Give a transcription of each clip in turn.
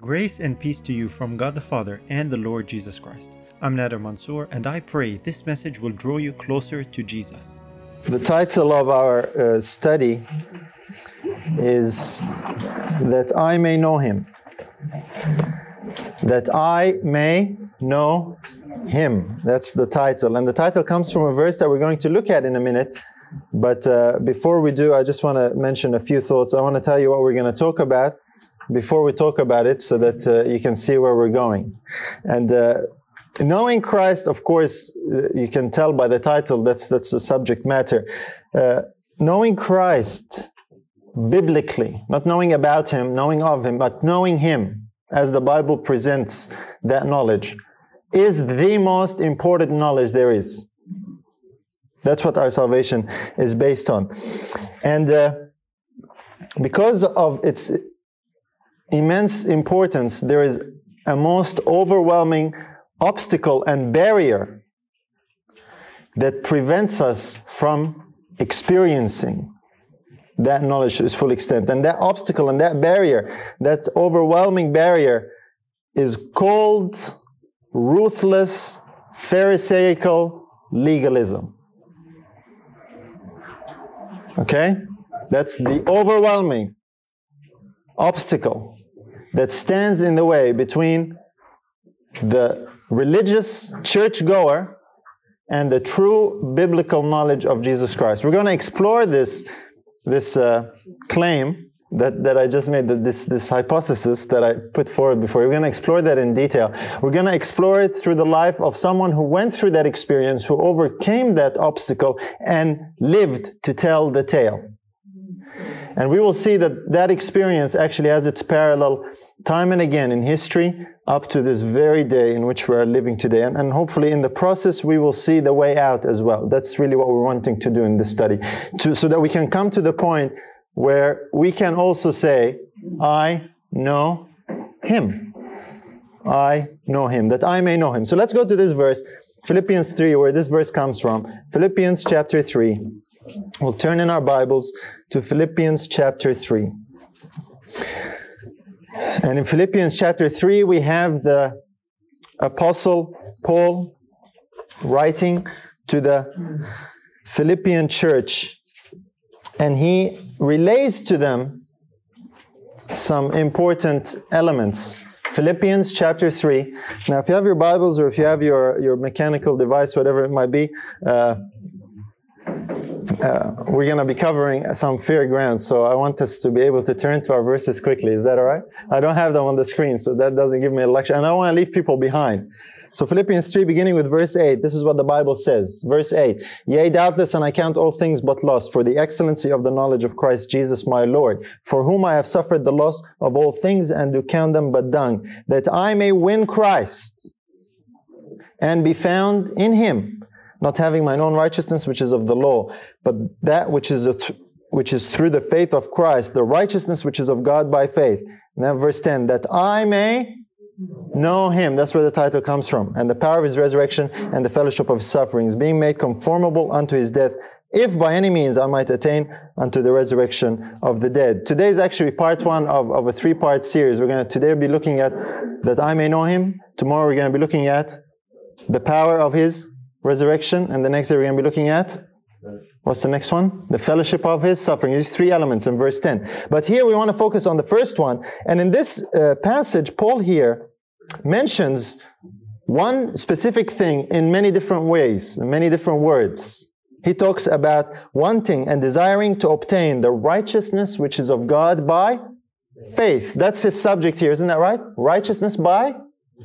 Grace and peace to you from God the Father and the Lord Jesus Christ. I'm Nader Mansour, and I pray this message will draw you closer to Jesus. The title of our uh, study is That I May Know Him. That I may know Him. That's the title. And the title comes from a verse that we're going to look at in a minute. But uh, before we do, I just want to mention a few thoughts. I want to tell you what we're going to talk about before we talk about it so that uh, you can see where we're going. And uh, knowing Christ, of course, you can tell by the title that's, that's the subject matter. Uh, knowing Christ biblically, not knowing about Him, knowing of Him, but knowing Him as the Bible presents that knowledge is the most important knowledge there is. That's what our salvation is based on. And uh, because of its immense importance, there is a most overwhelming obstacle and barrier that prevents us from experiencing that knowledge to its full extent. And that obstacle and that barrier, that overwhelming barrier, is called ruthless, Pharisaical legalism. Okay? That's the overwhelming obstacle that stands in the way between the religious churchgoer and the true biblical knowledge of Jesus Christ. We're going to explore this, this uh, claim that, that I just made, that this, this hypothesis that I put forward before. We're going to explore that in detail. We're going to explore it through the life of someone who went through that experience, who overcame that obstacle, and lived to tell the tale. And we will see that that experience actually has its parallel time and again in history up to this very day in which we are living today. And, and, hopefully, in the process, we will see the way out as well. That's really what we're wanting to do in this study, to, so that we can come to the point where we can also say, I know him. I know him, that I may know him. So let's go to this verse, Philippians 3, where this verse comes from. Philippians chapter 3. We'll turn in our Bibles to Philippians chapter 3. And in Philippians chapter 3, we have the Apostle Paul writing to the Philippian church. And he relays to them some important elements. Philippians chapter 3. Now, if you have your Bibles or if you have your, your mechanical device, whatever it might be, uh, uh, we're going to be covering some fair ground, so I want us to be able to turn to our verses quickly. Is that all right? I don't have them on the screen, so that doesn't give me a lecture. And I want to leave people behind. So Philippians 3, beginning with verse 8, this is what the Bible says. Verse 8, Yea, doubtless, and I count all things but loss for the excellency of the knowledge of Christ Jesus my Lord, for whom I have suffered the loss of all things and do count them but dung, that I may win Christ and be found in him not having mine own righteousness which is of the law, but that which is th- which is through the faith of Christ, the righteousness which is of God by faith. Now verse 10, that I may know him. That's where the title comes from. And the power of his resurrection and the fellowship of his sufferings, being made conformable unto his death, if by any means I might attain unto the resurrection of the dead. Today is actually part one of, of a three-part series. We're going to today be looking at that I may know him. Tomorrow we're going to be looking at the power of his resurrection, and the next day we're going to be looking at what's the next one? The fellowship of his suffering. These three elements in verse 10. But here we want to focus on the first one. And in this uh, passage, Paul here mentions one specific thing in many different ways, in many different words. He talks about wanting and desiring to obtain the righteousness which is of God by faith. That's his subject here, isn't that right? Righteousness by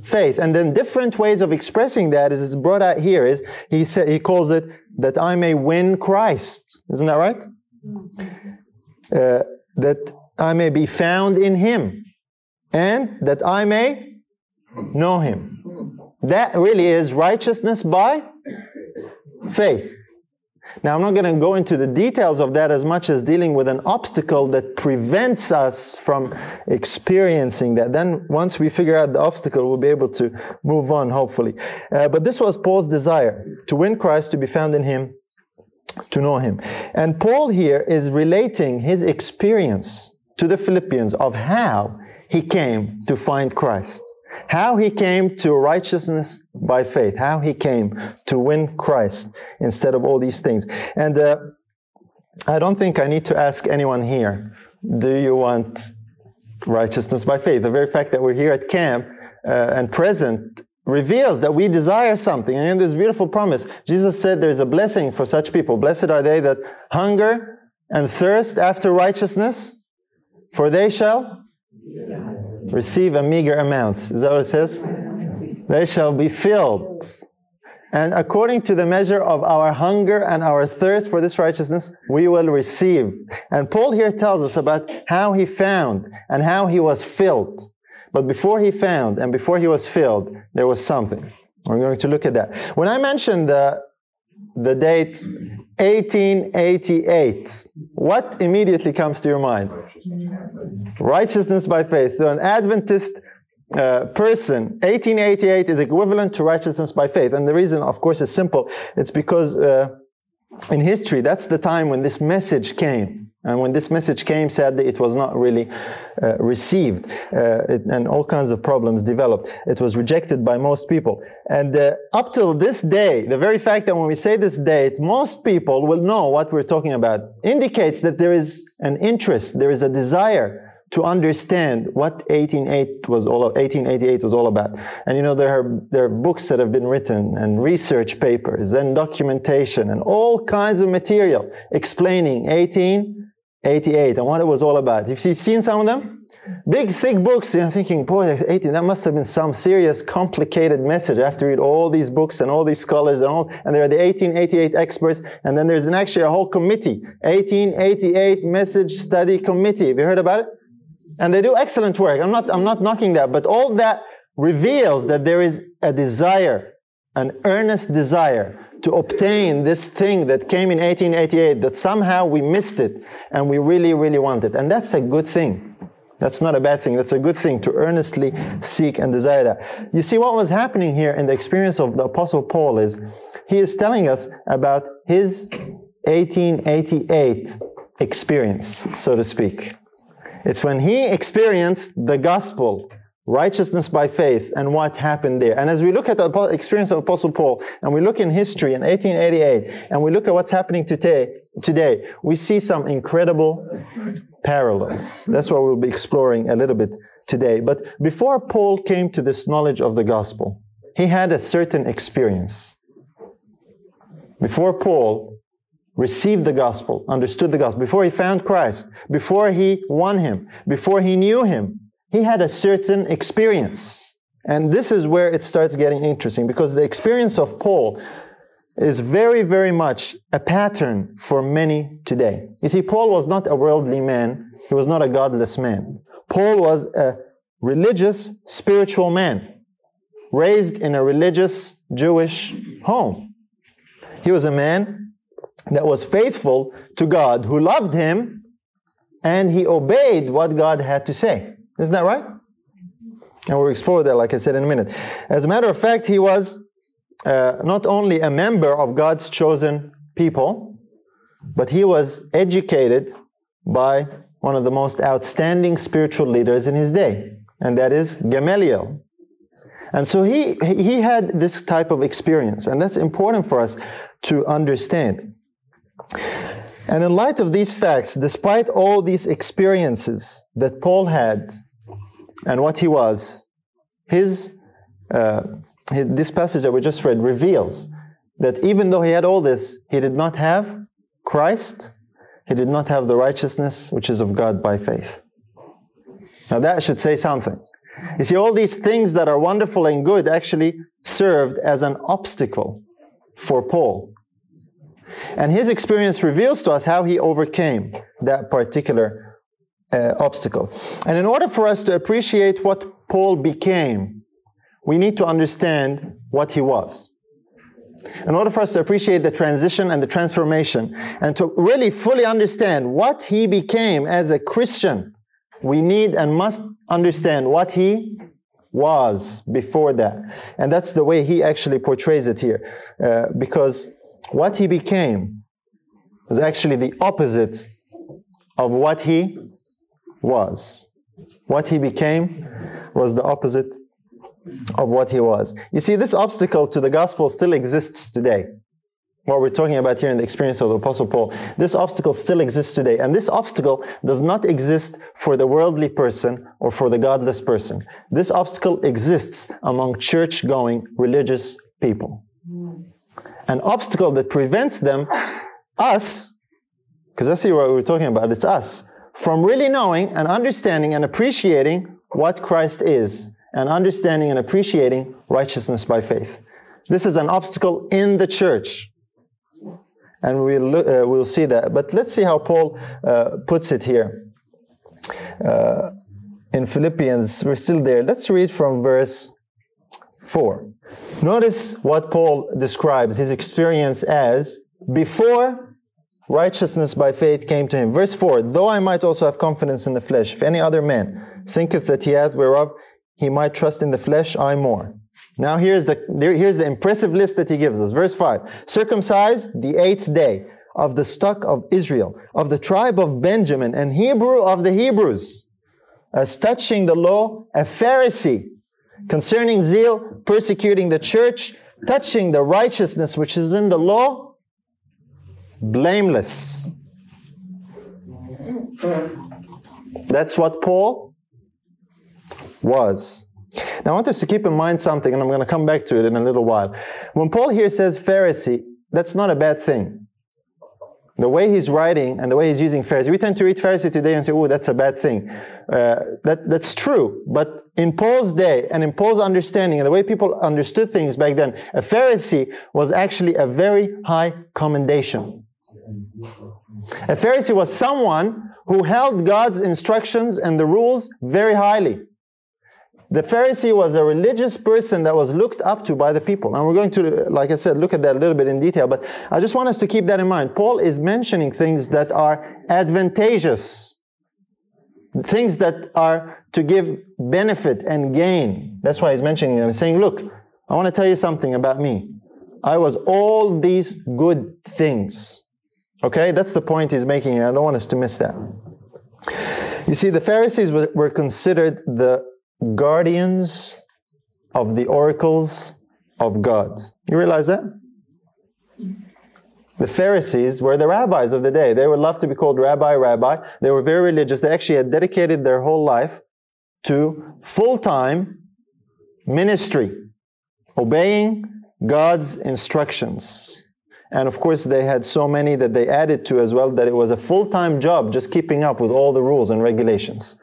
faith. And then different ways of expressing that is it's brought out here is he said he calls it that I may win Christ. Isn't that right? Uh, that I may be found in him and that I may know him. That really is righteousness by faith. Now, I'm not going to go into the details of that as much as dealing with an obstacle that prevents us from experiencing that. Then, once we figure out the obstacle, we'll be able to move on, hopefully. Uh, but this was Paul's desire to win Christ, to be found in Him, to know Him. And Paul here is relating his experience to the Philippians of how he came to find Christ. How he came to righteousness by faith. How he came to win Christ instead of all these things. And uh, I don't think I need to ask anyone here do you want righteousness by faith? The very fact that we're here at camp uh, and present reveals that we desire something. And in this beautiful promise, Jesus said there's a blessing for such people. Blessed are they that hunger and thirst after righteousness, for they shall receive a meager amount. Is that what it says? They shall be filled. And according to the measure of our hunger and our thirst for this righteousness, we will receive. And Paul here tells us about how he found and how he was filled. But before he found and before he was filled, there was something. We're going to look at that. When I mentioned the, the date 1888, what immediately comes to your mind? Righteousness by faith. So an Adventist uh, person, 1888 is equivalent to righteousness by faith. And the reason, of course, is simple. It's because uh, in history, that's the time when this message came. And when this message came, sadly, it was not really uh, received, uh, it, and all kinds of problems developed. It was rejected by most people. And uh, up till this day, the very fact that when we say this date, most people will know what we're talking about indicates that there is an interest, there is a desire to understand what 1888 was all 1888 was all about. And you know there are there are books that have been written and research papers and documentation and all kinds of material explaining 1888 and what it was all about. You've seen some of them? Big, thick books. You're thinking, boy, 18, that must have been some serious, complicated message. I have to read all these books and all these scholars and all, and there are the 1888 experts, and then there's an actually a whole committee, 1888 Message Study Committee. Have you heard about it? And they do excellent work. I'm not, I'm not knocking that, but all that reveals that there is a desire, an earnest desire to obtain this thing that came in 1888, that somehow we missed it and we really, really want it. And that's a good thing. That's not a bad thing. That's a good thing to earnestly seek and desire that. You see, what was happening here in the experience of the Apostle Paul is he is telling us about his 1888 experience, so to speak. It's when he experienced the gospel, righteousness by faith, and what happened there. And as we look at the experience of Apostle Paul, and we look in history in 1888, and we look at what's happening today, today, we see some incredible parallels. That's what we'll be exploring a little bit today. But before Paul came to this knowledge of the gospel, he had a certain experience. Before Paul received the gospel, understood the gospel, before he found Christ, before he won him, before he knew him, he had a certain experience. And this is where it starts getting interesting because the experience of Paul is very, very much a pattern for many today. You see, Paul was not a worldly man, he was not a godless man. Paul was a religious, spiritual man, raised in a religious Jewish home. He was a man that was faithful to God, who loved him, and he obeyed what God had to say. Isn't that right? And we'll explore that, like I said, in a minute. As a matter of fact, he was uh, not only a member of God's chosen people, but he was educated by one of the most outstanding spiritual leaders in his day, and that is Gamaliel. And so he, he had this type of experience, and that's important for us to understand. And in light of these facts, despite all these experiences that Paul had and what he was, his, uh, his, this passage that we just read reveals that even though he had all this, he did not have Christ, he did not have the righteousness which is of God by faith. Now that should say something. You see, all these things that are wonderful and good actually served as an obstacle for Paul and his experience reveals to us how he overcame that particular uh, obstacle. And in order for us to appreciate what Paul became, we need to understand what he was. In order for us to appreciate the transition and the transformation and to really fully understand what he became as a Christian, we need and must understand what he was before that. And that's the way he actually portrays it here. Uh, because what he became was actually the opposite of what he was. What he became was the opposite of what he was. You see, this obstacle to the gospel still exists today. What we're talking about here in the experience of the Apostle Paul, this obstacle still exists today. And this obstacle does not exist for the worldly person or for the godless person. This obstacle exists among church going religious people. An obstacle that prevents them, us, because that's what we're talking about, it's us, from really knowing and understanding and appreciating what Christ is and understanding and appreciating righteousness by faith. This is an obstacle in the church. And we'll, uh, we'll see that. But let's see how Paul uh, puts it here. Uh, in Philippians, we're still there. Let's read from verse 4. Notice what Paul describes his experience as before righteousness by faith came to him. Verse 4 Though I might also have confidence in the flesh, if any other man thinketh that he hath whereof he might trust in the flesh, I more. Now here's the, here's the impressive list that he gives us. Verse 5 Circumcised the eighth day of the stock of Israel, of the tribe of Benjamin, and Hebrew of the Hebrews, as touching the law, a Pharisee, concerning zeal, persecuting the church, touching the righteousness which is in the law, blameless. That's what Paul was. Now, I want us to keep in mind something, and I'm going to come back to it in a little while. When Paul here says Pharisee, that's not a bad thing. The way he's writing and the way he's using Pharisee, we tend to read Pharisee today and say, oh, that's a bad thing. Uh, that, that's true. But in Paul's day and in Paul's understanding and the way people understood things back then, a Pharisee was actually a very high commendation. A Pharisee was someone who held God's instructions and the rules very highly. The Pharisee was a religious person that was looked up to by the people. And we're going to, like I said, look at that a little bit in detail. But I just want us to keep that in mind. Paul is mentioning things that are advantageous, things that are to give benefit and gain. That's why he's mentioning them, saying, Look, I want to tell you something about me. I was all these good things. Okay, that's the point he's making, and I don't want us to miss that. You see, the Pharisees were considered the guardians of the oracles of God. You realize that? The Pharisees were the rabbis of the day. They would love to be called rabbi, rabbi. They were very religious. They actually had dedicated their whole life to full time ministry, obeying God's instructions. And of course, they had so many that they added to as well that it was a full time job just keeping up with all the rules and regulations.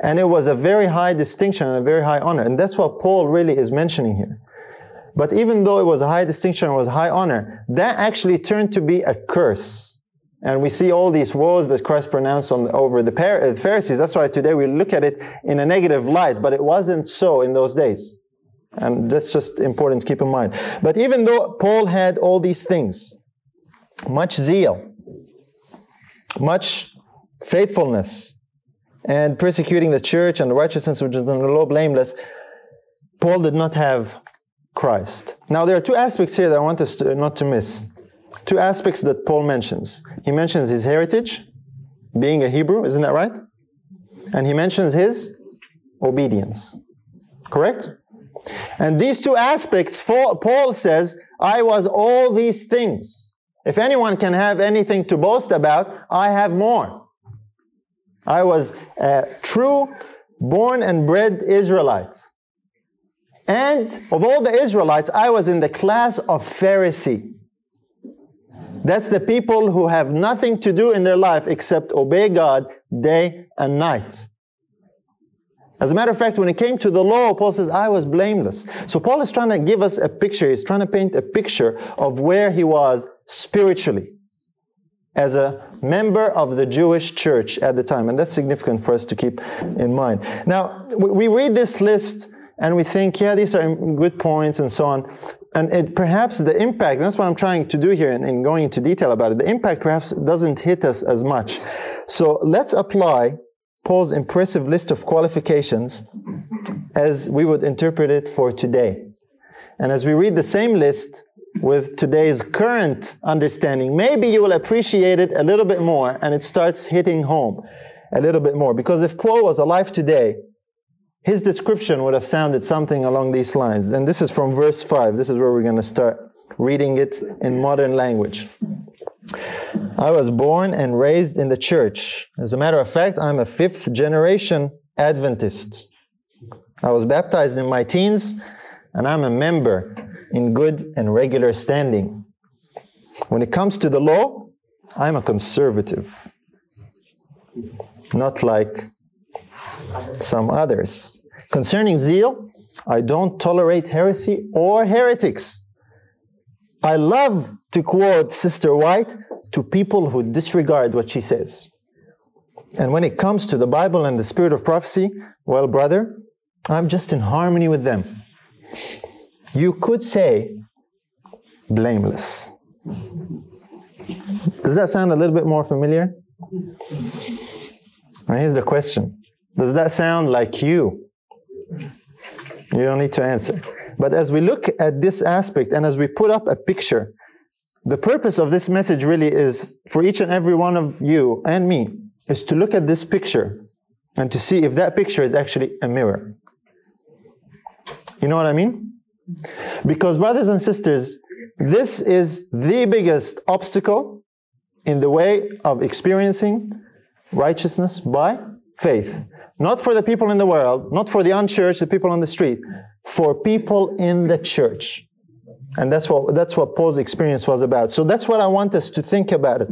And it was a very high distinction and a very high honor. And that's what Paul really is mentioning here. But even though it was a high distinction, it was high honor, that actually turned to be a curse. And we see all these woes that Christ pronounced on, over the uh, Pharisees. That's why today we look at it in a negative light, but it wasn't so in those days. And that's just important to keep in mind. But even though Paul had all these things, much zeal, much faithfulness, and persecuting the church and righteousness which is in the law blameless, Paul did not have Christ. Now, there are two aspects here that I want us to, not to miss. Two aspects that Paul mentions. He mentions his heritage, being a Hebrew, isn't that right? And he mentions his obedience. Correct? And these two aspects, Paul says, I was all these things. If anyone can have anything to boast about, I have more. I was a true born and bred Israelite. And of all the Israelites, I was in the class of Pharisee. That's the people who have nothing to do in their life except obey God day and night. As a matter of fact, when it came to the law, Paul says, I was blameless. So Paul is trying to give us a picture. He's trying to paint a picture of where he was spiritually as a member of the Jewish church at the time. And that's significant for us to keep in mind. Now, we read this list and we think, yeah, these are good points and so on. And it, perhaps the impact, that's what I'm trying to do here in going into detail about it, the impact perhaps doesn't hit us as much. So let's apply Paul's impressive list of qualifications as we would interpret it for today. And as we read the same list, with today's current understanding, maybe you will appreciate it a little bit more and it starts hitting home. a little bit more. Because if Paul was alive today, his description would have sounded something along these lines. And this is from verse 5. This is where we're going to start reading it in modern language. I was born and raised in the church. As a matter of fact, I'm a fifth generation Adventist. I was baptized in my teens, and I'm a member in good and regular standing. When it comes to the law, I'm a conservative, not like some others. Concerning zeal, I don't tolerate heresy or heretics. I love to quote Sister White to people who disregard what she says. And when it comes to the Bible and the spirit of prophecy, well, brother, I'm just in harmony with them. You could say blameless. Does that sound a little bit more familiar? And here's the question Does that sound like you? You don't need to answer. But as we look at this aspect and as we put up a picture, the purpose of this message really is for each and every one of you and me is to look at this picture and to see if that picture is actually a mirror. You know what I mean? Because, brothers and sisters, this is the biggest obstacle in the way of experiencing righteousness by faith. Not for the people in the world, not for the unchurched, the people on the street, for people in the church. And that's what, that's what Paul's experience was about. So that's what I want us to think about it.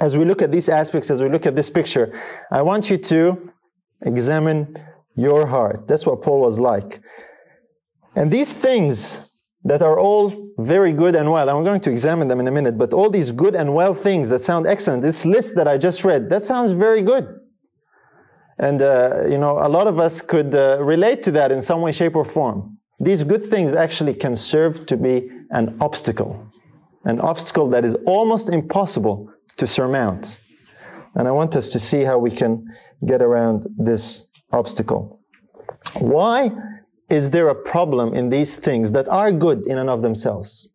As we look at these aspects, as we look at this picture, I want you to examine your heart. That's what Paul was like. And these things that are all very good and well, I'm going to examine them in a minute, but all these good and well things that sound excellent, this list that I just read, that sounds very good. And, uh, you know, a lot of us could uh, relate to that in some way, shape, or form. These good things actually can serve to be an obstacle, an obstacle that is almost impossible to surmount. And I want us to see how we can get around this obstacle. Why is there a problem in these things that are good in and of themselves?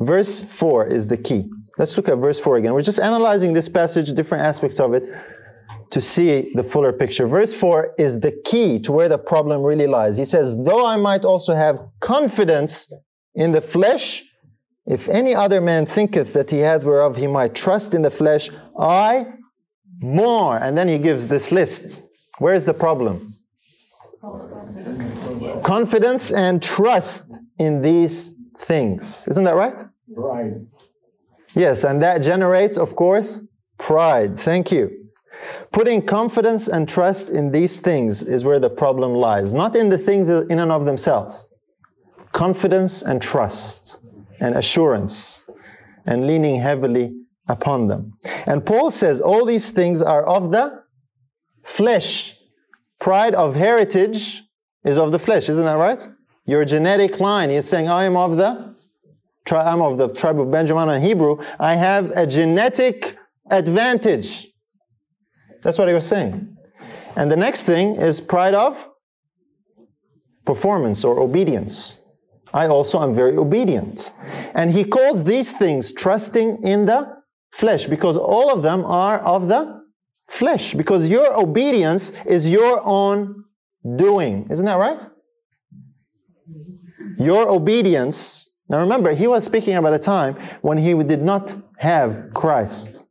Verse 4 is the key. Let's look at verse 4 again. We're just analyzing this passage, different aspects of it, to see the fuller picture. Verse 4 is the key to where the problem really lies. He says, Though I might also have confidence in the flesh, if any other man thinketh that he hath whereof he might trust in the flesh, I more. And then he gives this list. Where's the problem? Confidence and trust in these things. Isn't that right? Right. Yes, and that generates, of course, pride. Thank you. Putting confidence and trust in these things is where the problem lies, not in the things in and of themselves. Confidence and trust and assurance and leaning heavily upon them. And Paul says all these things are of the flesh. Pride of heritage is of the flesh, isn't that right? Your genetic line, he's saying, I am of the I'm of the tribe of Benjamin in Hebrew. I have a genetic advantage. That's what he was saying. And the next thing is pride of performance or obedience. I also am very obedient. And he calls these things trusting in the flesh because all of them are of the flesh. Because your obedience is your own doing. Isn't that right? Your obedience. Now remember, he was speaking about a time when he did not have Christ.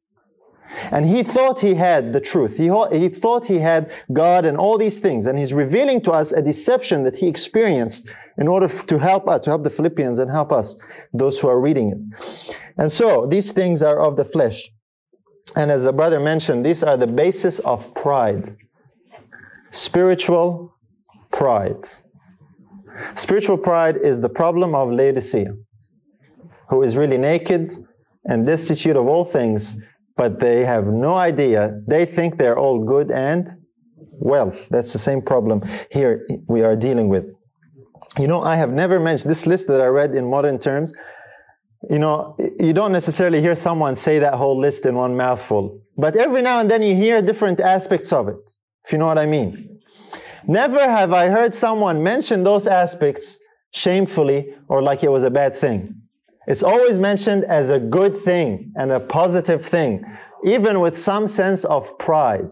And he thought he had the truth. He, he thought he had God and all these things. And he's revealing to us a deception that he experienced in order to help us, to help the Philippians and help us, those who are reading it. And so these things are of the flesh. And as the brother mentioned, these are the basis of pride. Spiritual pride. Spiritual pride is the problem of Laodicea, who is really naked and destitute of all things but they have no idea. They think they're all good and wealth. That's the same problem here we are dealing with. You know, I have never mentioned this list that I read in modern terms. You know, you don't necessarily hear someone say that whole list in one mouthful, but every now and then you hear different aspects of it, if you know what I mean. Never have I heard someone mention those aspects shamefully or like it was a bad thing. It's always mentioned as a good thing and a positive thing, even with some sense of pride.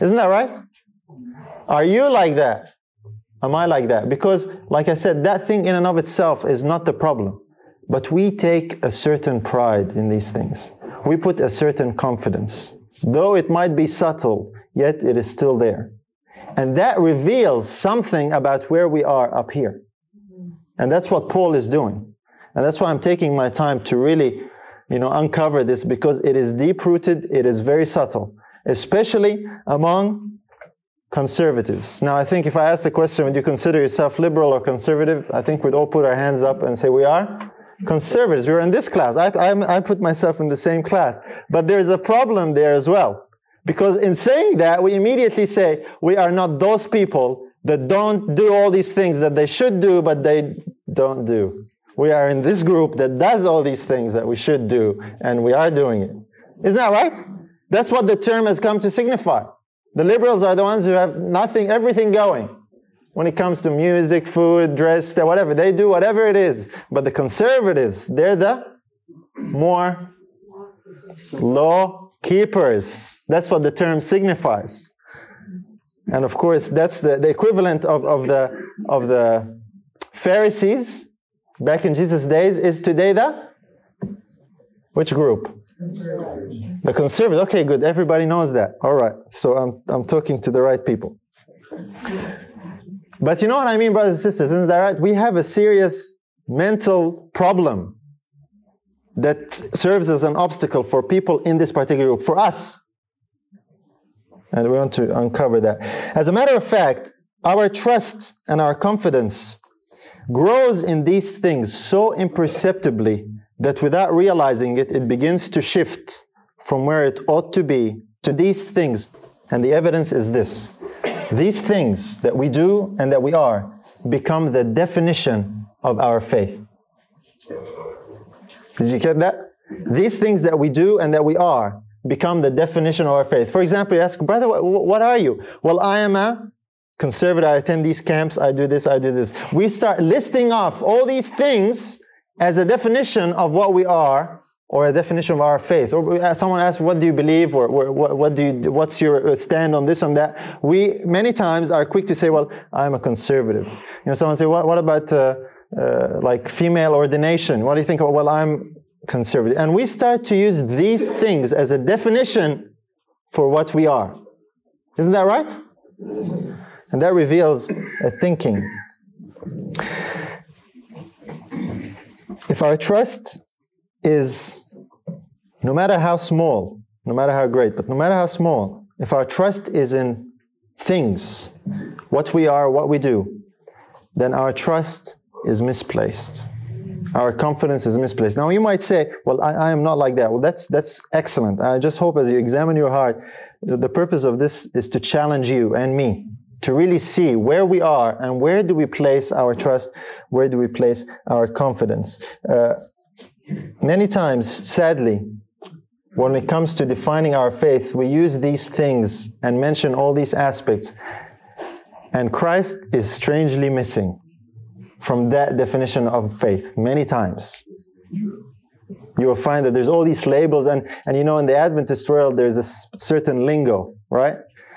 Isn't that right? Are you like that? Am I like that? Because, like I said, that thing in and of itself is not the problem. But we take a certain pride in these things. We put a certain confidence. Though it might be subtle, yet it is still there. And that reveals something about where we are up here. And that's what Paul is doing. And that's why I'm taking my time to really, you know, uncover this because it is deep rooted, it is very subtle, especially among conservatives. Now, I think if I ask the question, would you consider yourself liberal or conservative? I think we'd all put our hands up and say we are conservatives. We're in this class. I, I, I put myself in the same class. But there's a problem there as well. Because in saying that, we immediately say we are not those people that don't do all these things that they should do, but they don't do. We are in this group that does all these things that we should do, and we are doing it. Isn't that right? That's what the term has come to signify. The liberals are the ones who have nothing, everything going. When it comes to music, food, dress, whatever, they do whatever it is. But the conservatives, they're the more law keepers. That's what the term signifies. And of course, that's the, the equivalent of, of, the, of the Pharisees back in Jesus' days is today the which group? The conservatives. Okay, good. Everybody knows that. All right. So I'm, I'm talking to the right people. But you know what I mean, brothers and sisters? Isn't that right? We have a serious mental problem that serves as an obstacle for people in this particular group, for us. And we want to uncover that. As a matter of fact, our trust and our confidence grows in these things so imperceptibly that without realizing it, it begins to shift from where it ought to be to these things. And the evidence is this these things that we do and that we are become the definition of our faith. Did you get that? These things that we do and that we are become the definition of our faith. For example, you ask, brother, what, are you? Well, I am a conservative. I attend these camps. I do this. I do this. We start listing off all these things as a definition of what we are or a definition of our faith. Or someone asks, "What do you believe?" or, what, what, do you? What's your stand on this and that? We many times are quick to say, "Well, I'm a conservative." You know, someone say, "What, what about uh, uh, like female ordination? What do you think?" Of? Well, I'm conservative, and we start to use these things as a definition for what we are. Isn't that right? And that reveals a thinking. If our trust is, no matter how small, no matter how great, but no matter how small, if our trust is in things, what we are, what we do, then our trust is misplaced. Our confidence is misplaced. Now you might say, well, I, I am not like that. Well, that's, that's excellent. I just hope as you examine your heart, the purpose of this is to challenge you and me to really see where we are and where do we place our trust, where do we place our confidence. Uh, many times, sadly, when it comes to defining our faith, we use these things and mention all these aspects, and Christ is strangely missing from that definition of faith many times. You will find that there's all these labels, and, and you know, in the Adventist world, there's a certain lingo, right?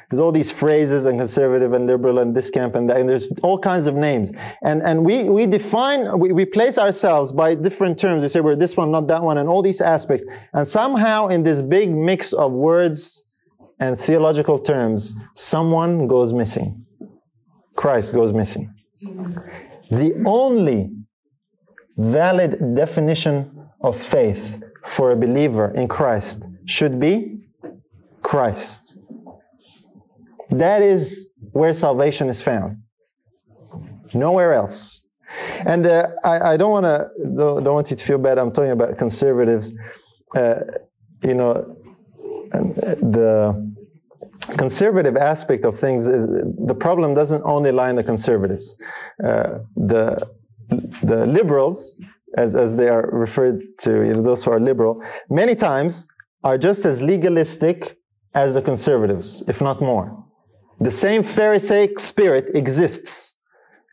There's all these phrases and conservative and liberal and this camp and that, and there's all kinds of names. And, and we, we define, we, we place ourselves by different terms. We say we're this one, not that one, and all these aspects. And somehow in this big mix of words and theological terms, someone goes missing. Christ goes missing. The only valid definition of faith for a believer in Christ should be Christ. That is where salvation is found. Nowhere else. And uh, I, I, don't want to don't, don't, want you to feel bad. I'm talking about conservatives. Uh, you know, uh, the conservative aspect of things is the problem doesn't only lie in the conservatives. Uh, the the liberals, as as they are referred to, you know, those who are liberal, many times are just as legalistic as the conservatives, if not more. The same Pharisaic spirit exists.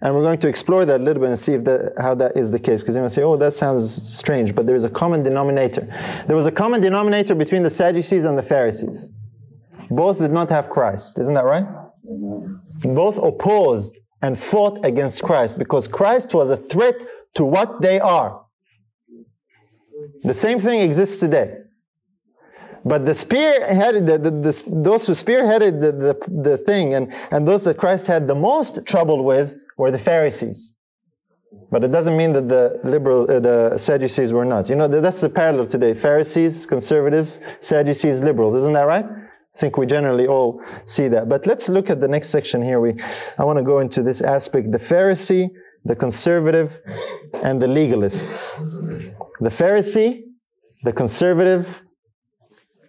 And we're going to explore that a little bit and see if that, how that is the case. Because you might say, oh, that sounds strange, but there is a common denominator. There was a common denominator between the Sadducees and the Pharisees. both did not have Christ. Isn't that right? Both opposed and fought against Christ because Christ was a threat to what they are. The same thing exists today. But the spearheaded, the, the, the, those who spearheaded the, the, thing and, and those that Christ had the most trouble with were the Pharisees. But it doesn't mean that the liberal, uh, the Sadducees were not. You know, that's the parallel today. Pharisees, conservatives, Sadducees, liberals. Isn't that right? I think we generally all see that. But let's look at the next section here. We, I want to go into this aspect: the Pharisee, the conservative, and the legalist. The Pharisee, the conservative,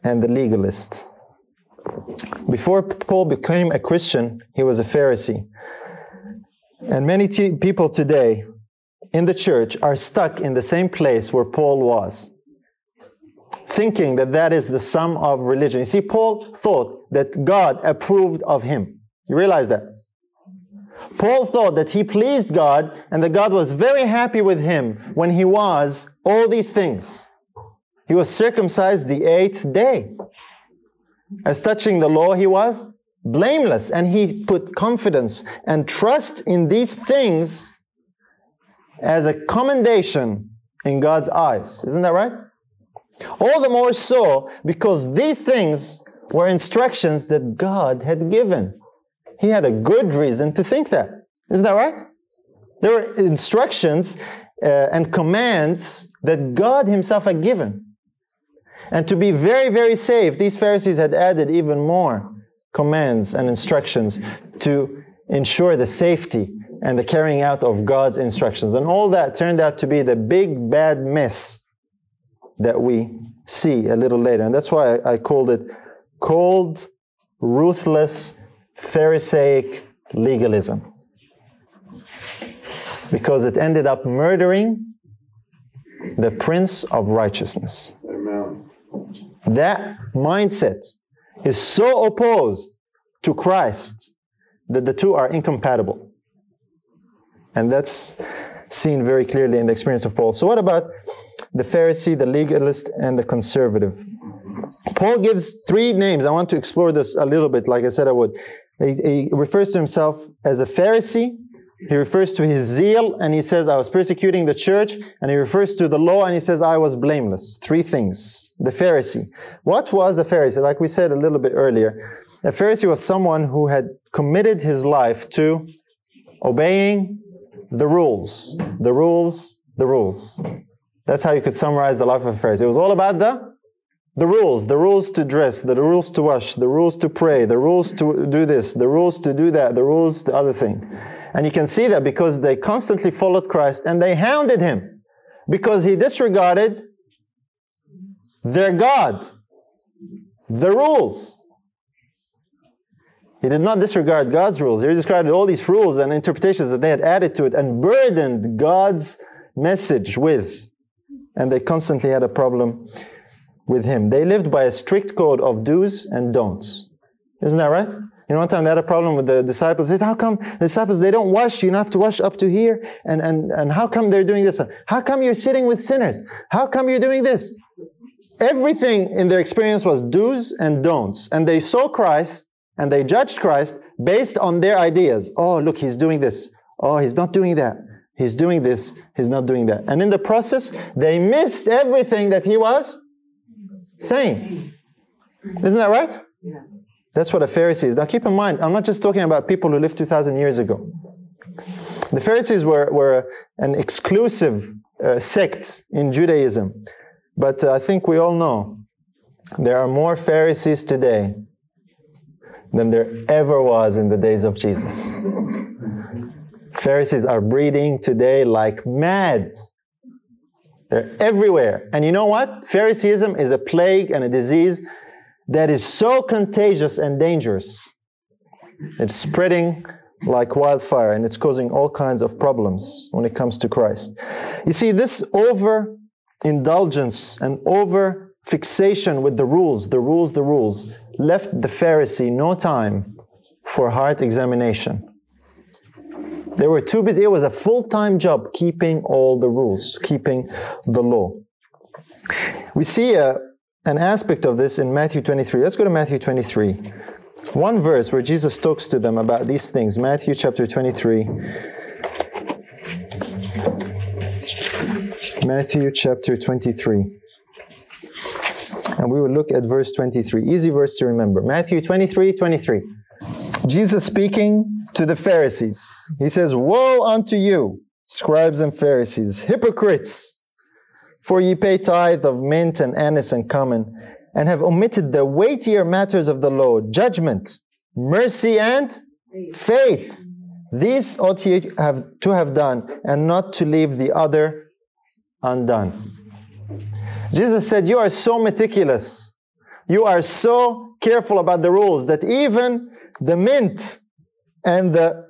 and the legalist. Before Paul became a Christian, he was a Pharisee. And many t- people today in the church are stuck in the same place where Paul was, thinking that that is the sum of religion. You see, Paul thought that God approved of him. You realize that? Paul thought that he pleased God and that God was very happy with him when he was all these things. He was circumcised the eighth day. As touching the law, he was blameless and he put confidence and trust in these things as a commendation in God's eyes. Isn't that right? All the more so because these things were instructions that God had given. He had a good reason to think that. Isn't that right? There were instructions uh, and commands that God Himself had given. And to be very, very safe, these Pharisees had added even more commands and instructions to ensure the safety and the carrying out of God's instructions. And all that turned out to be the big bad mess that we see a little later. And that's why I, called it cold, ruthless, Pharisaic legalism. Because it ended up murdering the Prince of Righteousness. That mindset is so opposed to Christ that the two are incompatible. And that's seen very clearly in the experience of Paul. So, what about the Pharisee, the legalist, and the conservative? Paul gives three names. I want to explore this a little bit, like I said I would. He, he refers to himself as a Pharisee, he refers to his zeal and he says, I was persecuting the church. And he refers to the law and he says, I was blameless. Three things. The Pharisee. What was a Pharisee? Like we said a little bit earlier, a Pharisee was someone who had committed his life to obeying the rules. The rules, the rules. That's how you could summarize the life of a Pharisee. It was all about the the rules, the rules to dress, the rules to wash, the rules to pray, the rules to do this, the rules to do that, the rules the other thing. And you can see that because they constantly followed Christ and they hounded him because he disregarded their God, the rules. He did not disregard God's rules. He disregarded all these rules and interpretations that they had added to it and burdened God's message with. And they constantly had a problem with him. They lived by a strict code of do's and don'ts. Isn't that right? You know, one time they had a problem with the disciples. They said, how come the disciples, they don't wash? You have to wash up to here. And, and, and how come they're doing this? How come you're sitting with sinners? How come you're doing this? Everything in their experience was do's and don'ts. And they saw Christ and they judged Christ based on their ideas. Oh, look, he's doing this. Oh, he's not doing that. He's doing this. He's not doing that. And in the process, they missed everything that he was saying. Isn't that right? Yeah. That's what a Pharisee is. Now keep in mind, I'm not just talking about people who lived 2,000 years ago. The Pharisees were, were an exclusive uh, sect in Judaism. But uh, I think we all know there are more Pharisees today than there ever was in the days of Jesus. Pharisees are breeding today like mad. They're everywhere. And you know what? Phariseeism is a plague and a disease that is so contagious and dangerous. It's spreading like wildfire and it's causing all kinds of problems when it comes to Christ. You see, this over indulgence and over fixation with the rules, the rules, the rules, left the Pharisee no time for heart examination. They were too busy. It was a full time job keeping all the rules, keeping the law. We see a an aspect of this in Matthew 23. Let's go to Matthew 23. One verse where Jesus talks to them about these things. Matthew chapter 23. Matthew chapter 23. And we will look at verse 23. Easy verse to remember. Matthew 23 23. Jesus speaking to the Pharisees. He says, Woe unto you, scribes and Pharisees, hypocrites! For ye pay tithe of mint and anise and cumin, and have omitted the weightier matters of the law judgment, mercy, and faith. These ought ye have to have done, and not to leave the other undone. Jesus said, You are so meticulous. You are so careful about the rules that even the mint and the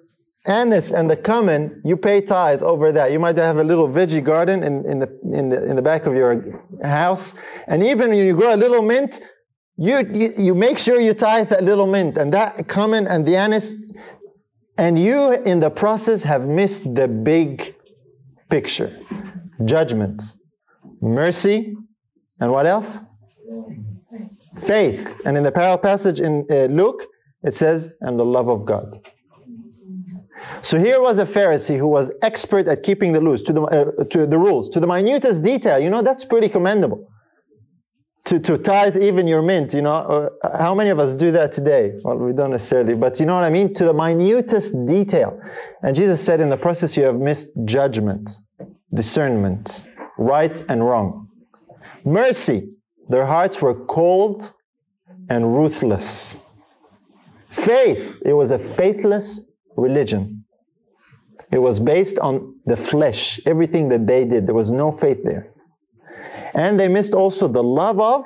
anise and the cumin, you pay tithe over that. You might have a little veggie garden in, in, the, in, the, in the back of your house. And even when you grow a little mint, you, you, you make sure you tithe that little mint and that cumin and the anise. And you, in the process, have missed the big picture judgments, mercy, and what else? Faith. And in the parallel passage in uh, Luke, it says, and the love of God. So here was a Pharisee who was expert at keeping the rules, to the, uh, to the rules, to the minutest detail. You know, that's pretty commendable. To, to tithe even your mint, you know, uh, how many of us do that today? Well, we don't necessarily, but you know what I mean? To the minutest detail. And Jesus said, in the process, you have missed judgment, discernment, right and wrong. Mercy, their hearts were cold and ruthless. Faith, it was a faithless religion. It was based on the flesh, everything that they did. There was no faith there. And they missed also the love of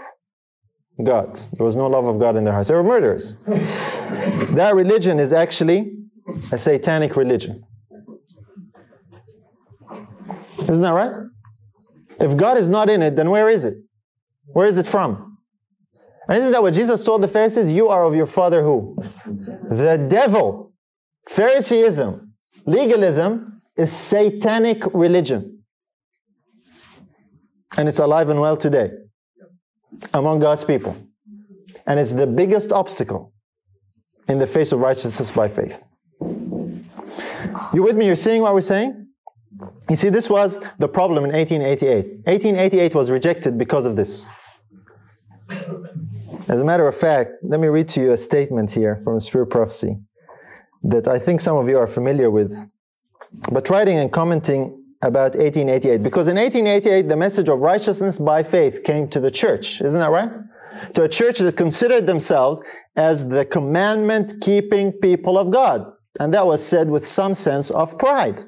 God. There was no love of God in their hearts. They were murderers. that religion is actually a satanic religion. Isn't that right? If God is not in it, then where is it? Where is it from? And isn't that what Jesus told the Pharisees? You are of your father who? The devil. Phariseeism, legalism is satanic religion. And it's alive and well today among God's people. And it's the biggest obstacle in the face of righteousness by faith. You with me? You're seeing what we're saying? You see, this was the problem in 1888. 1888 was rejected because of this. As a matter of fact, let me read to you a statement here from the Spirit Prophecy that I think some of you are familiar with. But writing and commenting about 1888, because in 1888 the message of righteousness by faith came to the church, isn't that right? To a church that considered themselves as the commandment keeping people of God. And that was said with some sense of pride.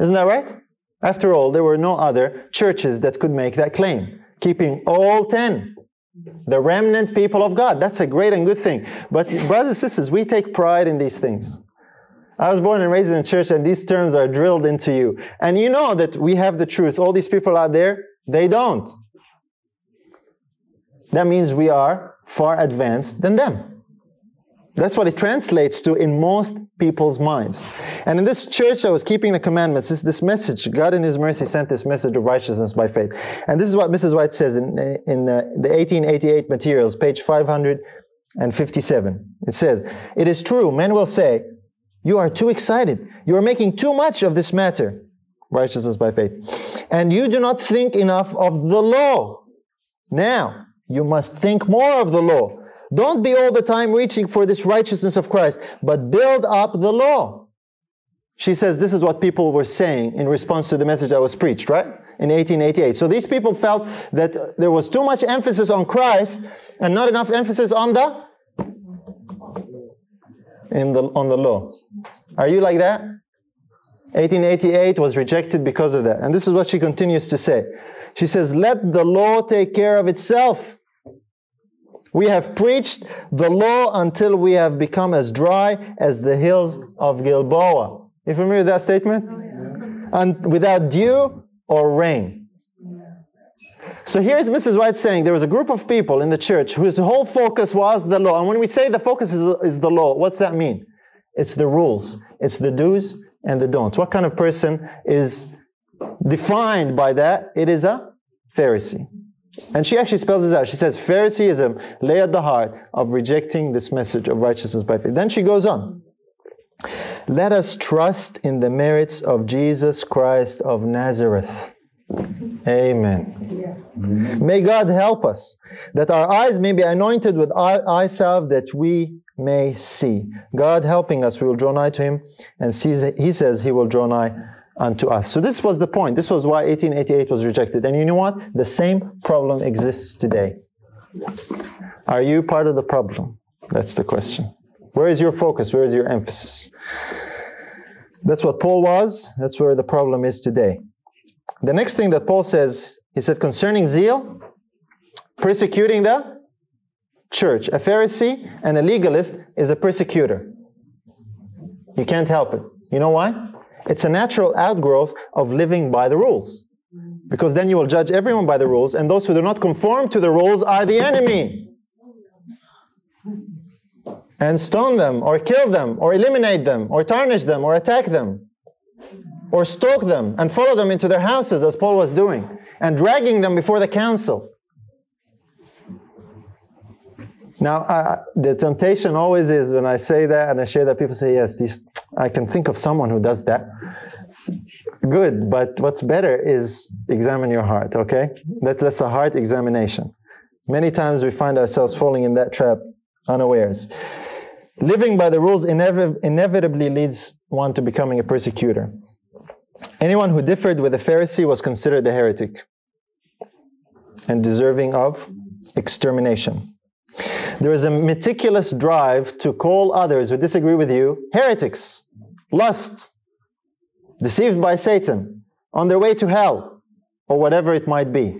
Isn't that right? After all, there were no other churches that could make that claim, keeping all ten. The remnant people of God. That's a great and good thing. But, brothers and sisters, we take pride in these things. I was born and raised in a church, and these terms are drilled into you. And you know that we have the truth. All these people out there, they don't. That means we are far advanced than them. That's what it translates to in most people's minds. And in this church that was keeping the commandments, this, this message, God in His mercy sent this message of righteousness by faith. And this is what Mrs. White says in, in uh, the 1888 materials, page 557. It says, It is true, men will say, You are too excited. You are making too much of this matter, righteousness by faith. And you do not think enough of the law. Now, you must think more of the law don't be all the time reaching for this righteousness of Christ, but build up the law. She says this is what people were saying in response to the message that was preached, right? In 1888. So these people felt that there was too much emphasis on Christ and not enough emphasis on the in the on the law. Are you like that? 1888 was rejected because of that. And this is what she continues to say. She says, Let the law take care of itself. We have preached the law until we have become as dry as the hills of Gilboa. You familiar with that statement? Oh, yeah. And without dew or rain. So here's Mrs. White saying there was a group of people in the church whose whole focus was the law. And when we say the focus is, is the law, what's that mean? It's the rules, it's the do's and the don'ts. What kind of person is defined by that? It is a Pharisee. And she actually spells this out. She says, Phariseeism lay at the heart of rejecting this message of righteousness by faith. Then she goes on. Let us trust in the merits of Jesus Christ of Nazareth. Amen. May God help us that our eyes may be anointed with eye salve that we may see. God helping us, we will draw nigh to Him, and He says He will draw nigh unto us. So this was the point. This was why 1888 was rejected. And you know what? The same problem exists today. Are you part of the problem? That's the question. Where is your focus? Where is your emphasis? That's what Paul was. That's where the problem is today. The next thing that Paul says, he said concerning zeal, persecuting the church. A Pharisee and a legalist is a persecutor. You can't help it. You know why? It's a natural outgrowth of living by the rules. Because then you will judge everyone by the rules, and those who do not conform to the rules are the enemy. And stone them, or kill them, or eliminate them, or tarnish them, or attack them, or stalk them, and follow them into their houses, as Paul was doing, and dragging them before the council. Now, uh, the temptation always is when I say that and I share that, people say, Yes, I can think of someone who does that. Good, but what's better is examine your heart, okay? That's, that's a heart examination. Many times we find ourselves falling in that trap unawares. Living by the rules inev- inevitably leads one to becoming a persecutor. Anyone who differed with the Pharisee was considered a heretic and deserving of extermination. There is a meticulous drive to call others who disagree with you heretics, lust, deceived by Satan, on their way to hell, or whatever it might be.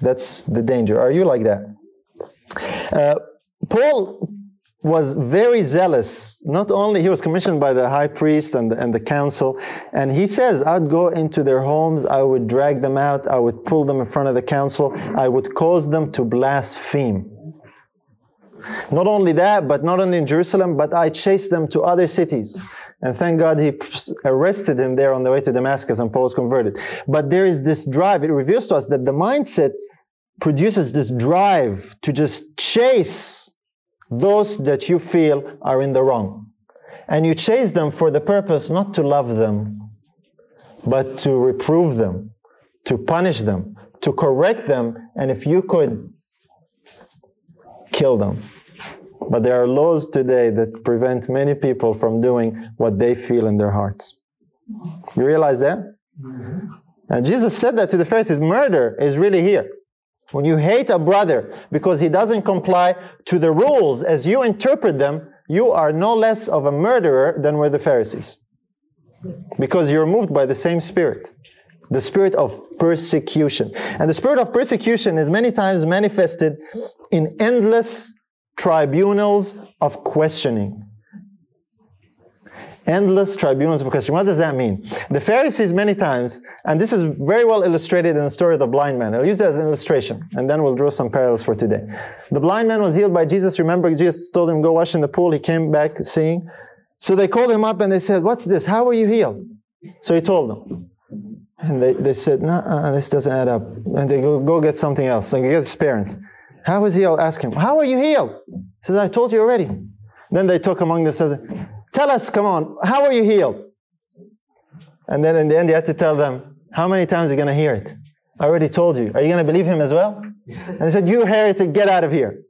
That's the danger. Are you like that? Uh, Paul was very zealous. Not only he was commissioned by the high priest and the, and the council, and he says, I'd go into their homes, I would drag them out, I would pull them in front of the council, I would cause them to blaspheme. Not only that, but not only in Jerusalem, but I chased them to other cities. And thank God he arrested him there on the way to Damascus and Paul was converted. But there is this drive. It reveals to us that the mindset produces this drive to just chase those that you feel are in the wrong. And you chase them for the purpose not to love them, but to reprove them, to punish them, to correct them, and if you could, kill them. But there are laws today that prevent many people from doing what they feel in their hearts. You realize that? Mm-hmm. And Jesus said that to the Pharisees murder is really here. When you hate a brother because he doesn't comply to the rules as you interpret them, you are no less of a murderer than were the Pharisees. Because you're moved by the same spirit the spirit of persecution. And the spirit of persecution is many times manifested in endless tribunals of questioning endless tribunals of question. What does that mean? The Pharisees, many times, and this is very well illustrated in the story of the blind man. I'll use it as an illustration, and then we'll draw some parallels for today. The blind man was healed by Jesus. Remember, Jesus told him, Go wash in the pool. He came back seeing. So they called him up and they said, What's this? How are you healed? So he told them. And they, they said, No, uh, this doesn't add up. And they go, go get something else. And get his parents. How was he healed? Ask him, How are you healed? He says, I told you already. Then they took among them, Tell us, come on, how are you healed? And then in the end, you had to tell them, how many times are you going to hear it? I already told you. Are you going to believe him as well? And he said, You heretic, get out of here.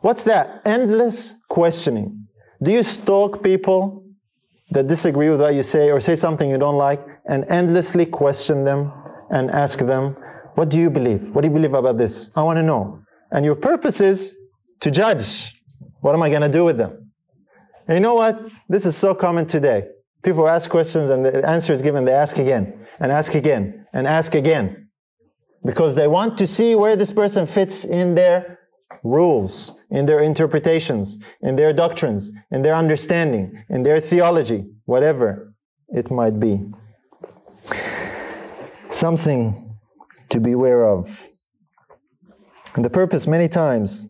What's that? Endless questioning. Do you stalk people that disagree with what you say or say something you don't like and endlessly question them and ask them, What do you believe? What do you believe about this? I want to know. And your purpose is to judge. What am I going to do with them? And you know what? This is so common today. People ask questions and the answer is given, they ask again, and ask again, and ask again. Because they want to see where this person fits in their rules, in their interpretations, in their doctrines, in their understanding, in their theology, whatever it might be. Something to beware of. And the purpose, many times,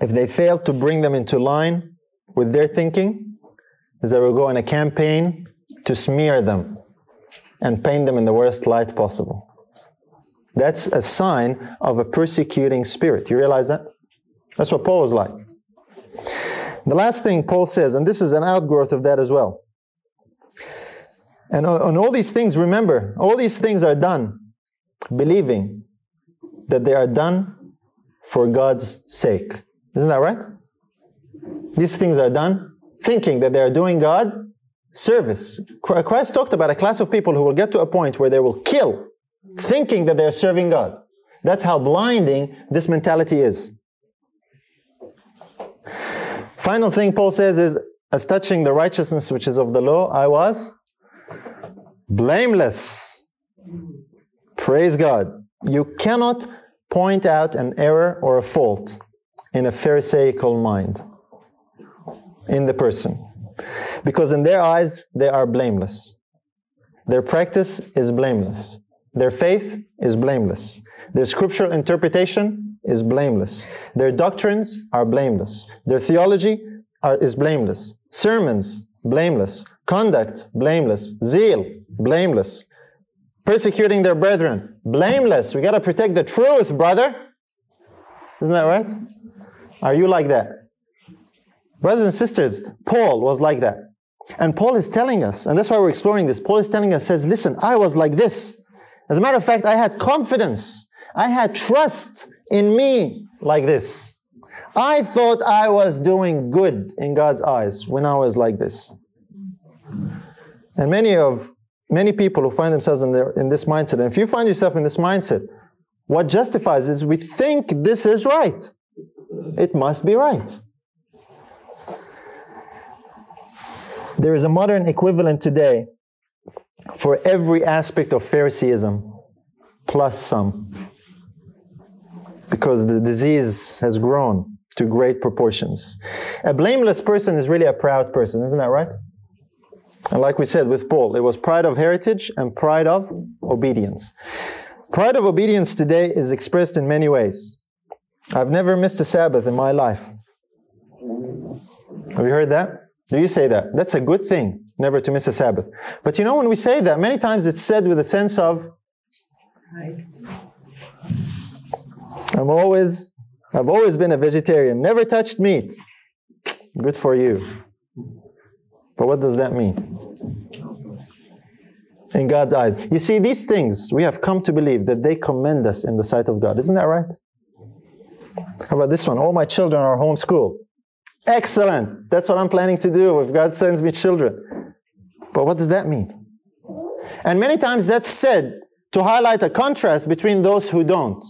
if they fail to bring them into line, with their thinking is that we'll go on a campaign to smear them and paint them in the worst light possible. That's a sign of a persecuting spirit. You realize that? That's what Paul was like. The last thing Paul says, and this is an outgrowth of that as well. And on all these things, remember, all these things are done believing that they are done for God's sake. Isn't that right? These things are done thinking that they are doing God service. Christ talked about a class of people who will get to a point where they will kill thinking that they're serving God. That's how blinding this mentality is. Final thing Paul says is, as touching the righteousness which is of the law, I was blameless. Praise God. You cannot point out an error or a fault in a Pharisaical mind in the person. Because in their eyes, they are blameless. Their practice is blameless. Their faith is blameless. Their scriptural interpretation is blameless. Their doctrines are blameless. Their theology are, is blameless. Sermons, blameless. Conduct, blameless. Zeal, blameless. Persecuting their brethren, blameless. We got to protect the truth, brother. Isn't that right? Are you like that? Brothers and sisters, Paul was like that. And Paul is telling us, and that's why we're exploring this. Paul is telling us, says, listen, I was like this. As a matter of fact, I had confidence. I had trust in me like this. I thought I was doing good in God's eyes when I was like this. And many of many people who find themselves in, their, in this mindset, and if you find yourself in this mindset, what justifies is we think this is right. It must be right. There is a modern equivalent today for every aspect of Phariseeism, plus some. Because the disease has grown to great proportions. A blameless person is really a proud person, isn't that right? And like we said with Paul, it was pride of heritage and pride of obedience. Pride of obedience today is expressed in many ways. I've never missed a Sabbath in my life. Have you heard that? Do you say that? That's a good thing, never to miss a Sabbath. But you know, when we say that, many times it's said with a sense of, I'm always, I've always been a vegetarian, never touched meat. Good for you. But what does that mean? In God's eyes. You see, these things we have come to believe that they commend us in the sight of God. Isn't that right? How about this one? All my children are homeschooled. Excellent. That's what I'm planning to do if God sends me children. But what does that mean? And many times that's said to highlight a contrast between those who don't.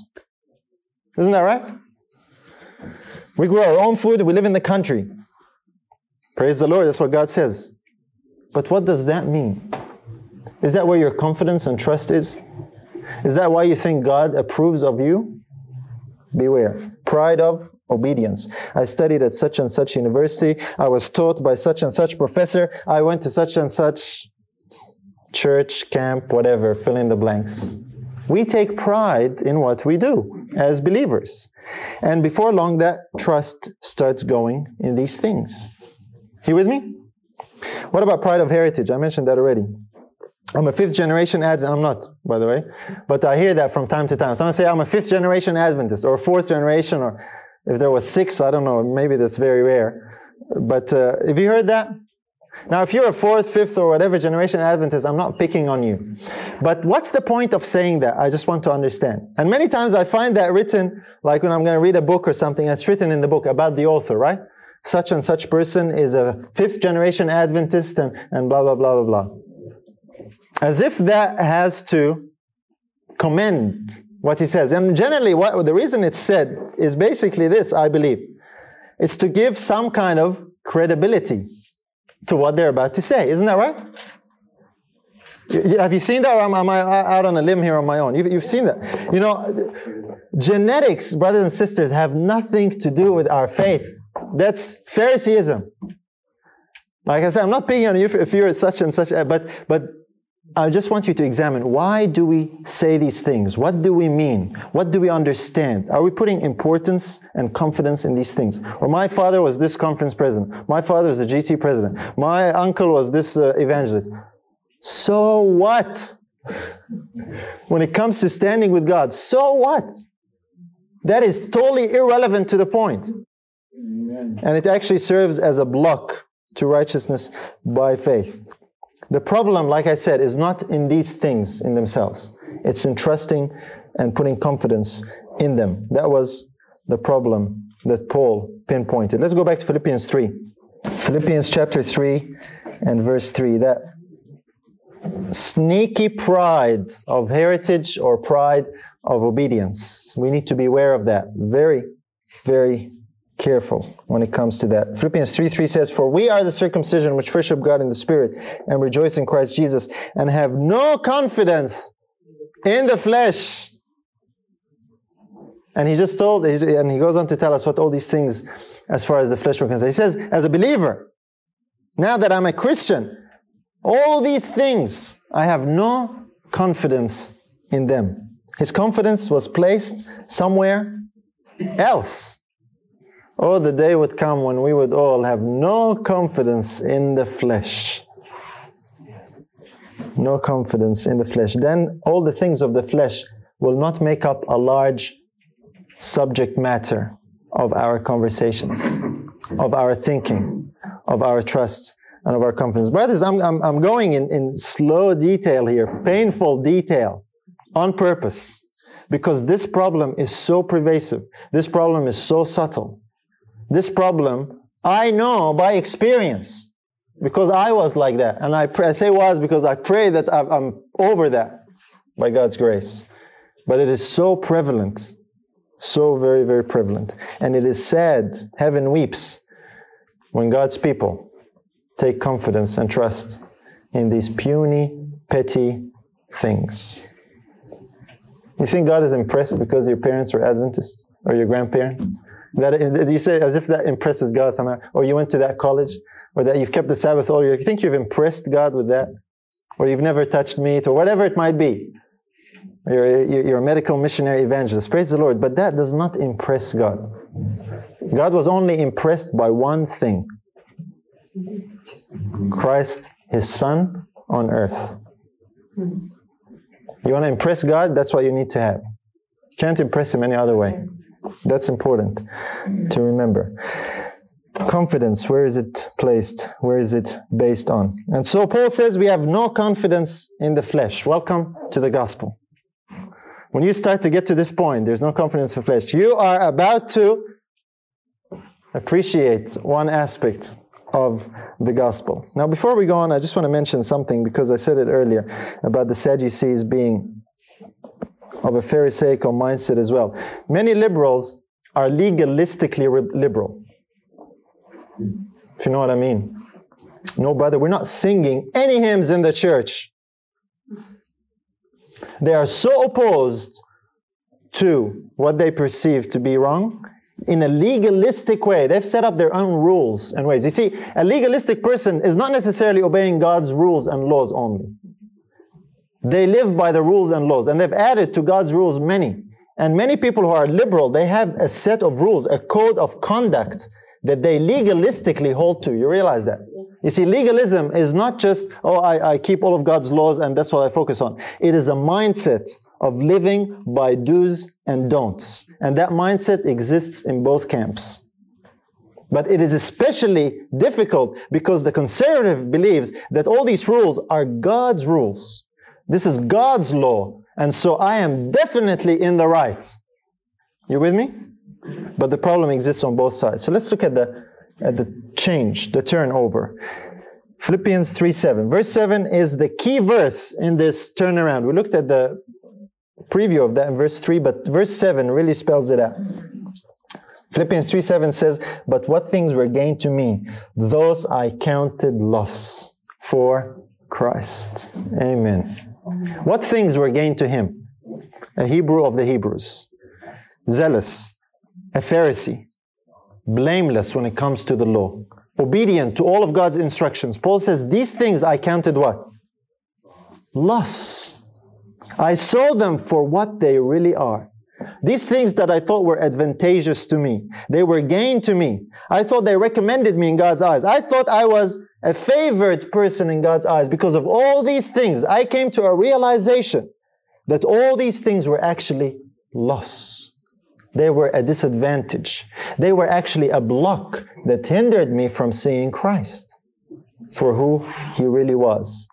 Isn't that right? We grow our own food, we live in the country. Praise the Lord, that's what God says. But what does that mean? Is that where your confidence and trust is? Is that why you think God approves of you? Beware. Pride of obedience. I studied at such and such university. I was taught by such and such professor. I went to such and such church, camp, whatever, fill in the blanks. We take pride in what we do as believers. And before long, that trust starts going in these things. You with me? What about pride of heritage? I mentioned that already. I'm a fifth generation Adventist. I'm not, by the way, but I hear that from time to time. So Someone say I'm a fifth generation Adventist or fourth generation, or if there was six, I don't know. Maybe that's very rare. But uh, have you heard that? Now, if you're a fourth, fifth, or whatever generation Adventist, I'm not picking on you. But what's the point of saying that? I just want to understand. And many times I find that written, like when I'm going to read a book or something, it's written in the book about the author, right? Such and such person is a fifth generation Adventist and, and blah, blah, blah, blah, blah. As if that has to commend what he says. And generally, what, the reason it's said is basically this, I believe. It's to give some kind of credibility to what they're about to say. Isn't that right? Have you seen that, or am, I out on a limb here on my own? You've, you've seen that. You know, genetics, brothers and sisters, have nothing to do with our faith. That's Phariseeism. Like I said, I'm not picking on you if you're such and such, but but I just want you to examine why do we say these things? What do we mean? What do we understand? Are we putting importance and confidence in these things? Or my father was this conference president. My father was a GC president. My uncle was this uh, evangelist. So what? when it comes to standing with God, so what? That is totally irrelevant to the point. And it actually serves as a block to righteousness by faith. The problem, like I said, is not in these things in themselves. It's in trusting and putting confidence in them. That was the problem that Paul pinpointed. Let's go back to Philippians 3. Philippians chapter 3 and verse 3. That sneaky pride of heritage or pride of obedience. We need to be aware of that. Very, very careful when it comes to that. Philippians 3 3 says, For we are the circumcision which worship God in the Spirit and rejoice in Christ Jesus and have no confidence in the flesh. And he just told, and he goes on to tell us what all these things, as far as the flesh were concerned. He says, as a believer, now that I'm a Christian, all these things, I have no confidence in them. His confidence was placed somewhere else. Oh, the day would come when we would all have no confidence in the flesh. No confidence in the flesh. Then all the things of the flesh will not make up a large subject matter of our conversations, of our thinking, of our trust, and of our confidence. Brothers, I'm, I'm, I'm going in, in slow detail here, painful detail, on purpose, because this problem is so pervasive. This problem is so subtle this problem, I know by experience because I was like that. And I, pray, I say was because I pray that I'm over that by God's grace. But it is so prevalent, so very, very prevalent. And it is sad, heaven weeps, when God's people take confidence and trust in these puny, petty things. You think God is impressed because your parents were Adventists or your grandparents? That you say as if that impresses God somehow, or you went to that college, or that you've kept the Sabbath all year. If you think you've impressed God with that, or you've never touched meat, or whatever it might be, you're, you're a medical missionary evangelist. Praise the Lord. But that does not impress God. God was only impressed by one thing Christ, His Son on earth. You want to impress God? That's what you need to have. You can't impress Him any other way. That's important to remember. Confidence, where is it placed? Where is it based on? And so Paul says we have no confidence in the flesh. Welcome to the gospel. When you start to get to this point, there's no confidence in the flesh. You are about to appreciate one aspect of the gospel. Now, before we go on, I just want to mention something because I said it earlier about the Sadducees being of a Pharisaical mindset as well. Many liberals are legalistically liberal. If you know what I mean. No, brother, we're not singing any hymns in the church. They are so opposed to what they perceive to be wrong in a legalistic way. They've set up their own rules and ways. You see, a legalistic person is not necessarily obeying God's rules and laws only. They live by the rules and laws, and they've added to God's rules many. And many people who are liberal, they have a set of rules, a code of conduct that they legalistically hold to. You realize that? You see, legalism is not just, oh, I, I keep all of God's laws and that's what I focus on. It is a mindset of living by do's and don'ts. And that mindset exists in both camps. But it is especially difficult because the conservative believes that all these rules are God's rules. This is God's law. And so I am definitely in the right. You with me? But the problem exists on both sides. So let's look at the, at the change, the turnover. Philippians 3 7. Verse 7 is the key verse in this turnaround. We looked at the preview of that in verse 3, but verse 7 really spells it out. Philippians 3 7 says, But what things were gained to me, those I counted loss for Christ. Amen. Mm-hmm. What things were gained to him? A Hebrew of the Hebrews, zealous, a Pharisee, blameless when it comes to the law, obedient to all of God's instructions. Paul says, These things I counted what? Loss. I saw them for what they really are. These things that I thought were advantageous to me, they were gain to me. I thought they recommended me in God's eyes. I thought I was a favored person in God's eyes because of all these things. I came to a realization that all these things were actually loss. They were a disadvantage. They were actually a block that hindered me from seeing Christ for who he really was.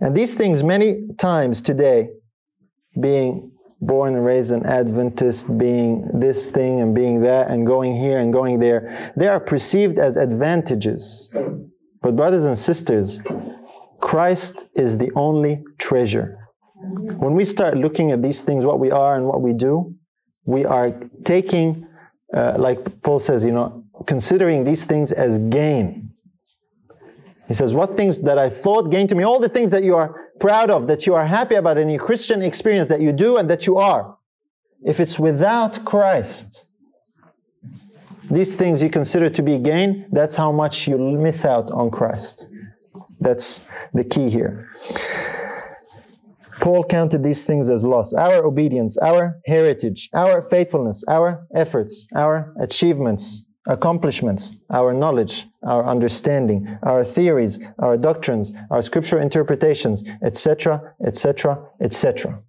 And these things, many times today, being born and raised an Adventist, being this thing and being that, and going here and going there, they are perceived as advantages. But, brothers and sisters, Christ is the only treasure. When we start looking at these things, what we are and what we do, we are taking, uh, like Paul says, you know, considering these things as gain. He says, What things that I thought gain to me, all the things that you are proud of, that you are happy about your Christian experience, that you do and that you are, if it's without Christ, these things you consider to be gain, that's how much you miss out on Christ. That's the key here. Paul counted these things as loss. Our obedience, our heritage, our faithfulness, our efforts, our achievements, accomplishments, our knowledge, our understanding, our theories, our doctrines, our scripture interpretations, etc., etc., etc.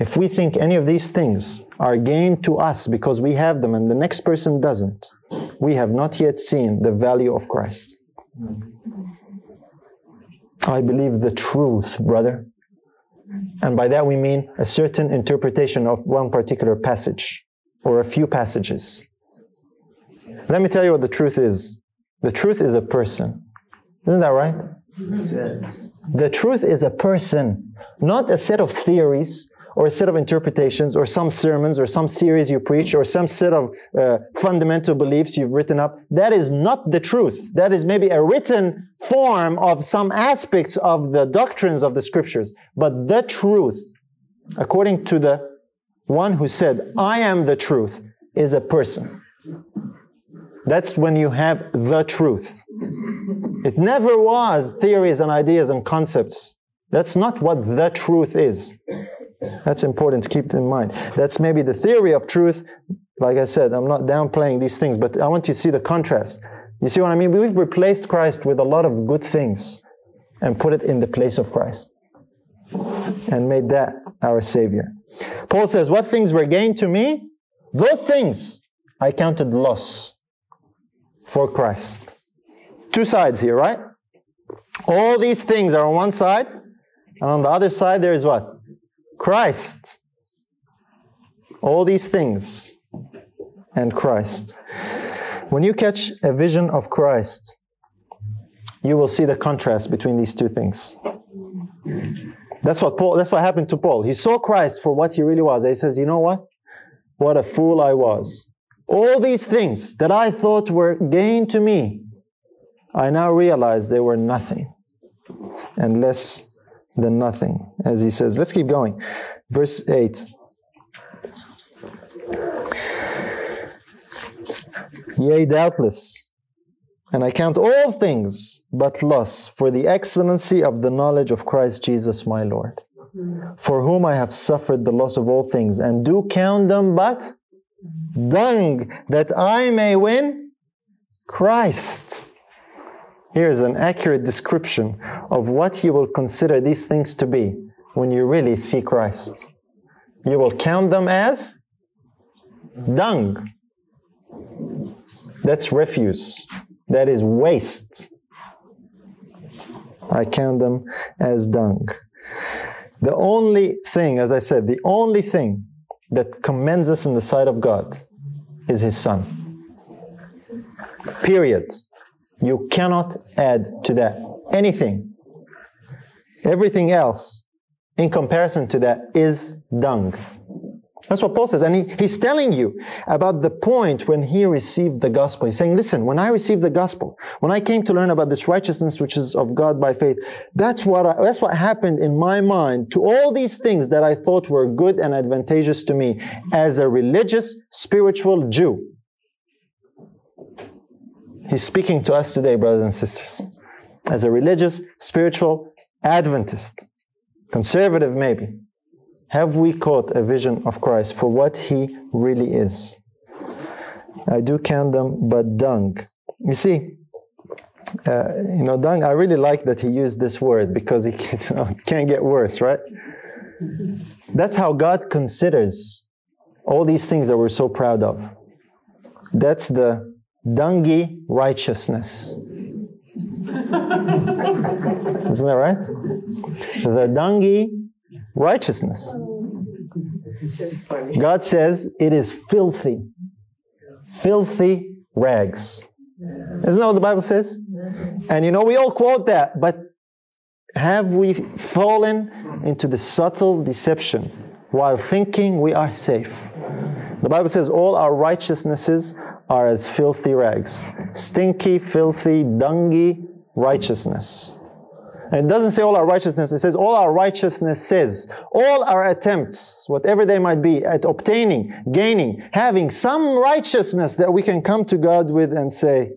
If we think any of these things are gain to us because we have them and the next person doesn't, we have not yet seen the value of Christ. I believe the truth, brother. And by that we mean a certain interpretation of one particular passage or a few passages. Let me tell you what the truth is. The truth is a person. Isn't that right? The truth is a person, not a set of theories or a set of interpretations or some sermons or some series you preach or some set of uh, fundamental beliefs you've written up. That is not the truth. That is maybe a written form of some aspects of the doctrines of the scriptures. But the truth, according to the one who said, I am the truth, is a person. That's when you have the truth. It never was theories and ideas and concepts. That's not what the truth is. That's important to keep in mind. That's maybe the theory of truth. Like I said, I'm not downplaying these things, but I want you to see the contrast. You see what I mean? We've replaced Christ with a lot of good things and put it in the place of Christ and made that our Savior. Paul says, What things were gained to me? Those things I counted loss for Christ. Two sides here, right? All these things are on one side, and on the other side, there is what? Christ. All these things and Christ. When you catch a vision of Christ, you will see the contrast between these two things. That's what Paul that's what happened to Paul. He saw Christ for what he really was. He says, "You know what? What a fool I was. All these things that I thought were gain to me, I now realize they were nothing and less than nothing, as he says. Let's keep going. Verse 8. Yea, doubtless. And I count all things but loss for the excellency of the knowledge of Christ Jesus my Lord, for whom I have suffered the loss of all things, and do count them but dung, that I may win Christ. Here's an accurate description of what you will consider these things to be when you really see Christ. You will count them as dung. That's refuse. That is waste. I count them as dung. The only thing, as I said, the only thing that commends us in the sight of God is His Son. Period. You cannot add to that anything. Everything else, in comparison to that, is dung. That's what Paul says. And he, he's telling you about the point when he received the gospel. He's saying, listen, when I received the gospel, when I came to learn about this righteousness which is of God by faith, that's what, I, that's what happened in my mind to all these things that I thought were good and advantageous to me as a religious, spiritual Jew. He's speaking to us today, brothers and sisters, as a religious, spiritual Adventist, conservative maybe have we caught a vision of Christ for what he really is? I do count them, but dung. You see, uh, you know, dung, I really like that he used this word because it can, not get worse, right? That's how God considers all these things that we're so proud of. That's the dungy righteousness. Isn't that right? The dungy righteousness. God says it is filthy. Filthy rags. Isn't that what the Bible says? And you know, we all quote that, but have we fallen into the subtle deception while thinking we are safe? The Bible says all our righteousnesses are as filthy rags. Stinky, filthy, dungy righteousness. It doesn't say all our righteousness, it says all our righteousnesses, all our attempts, whatever they might be, at obtaining, gaining, having some righteousness that we can come to God with and say,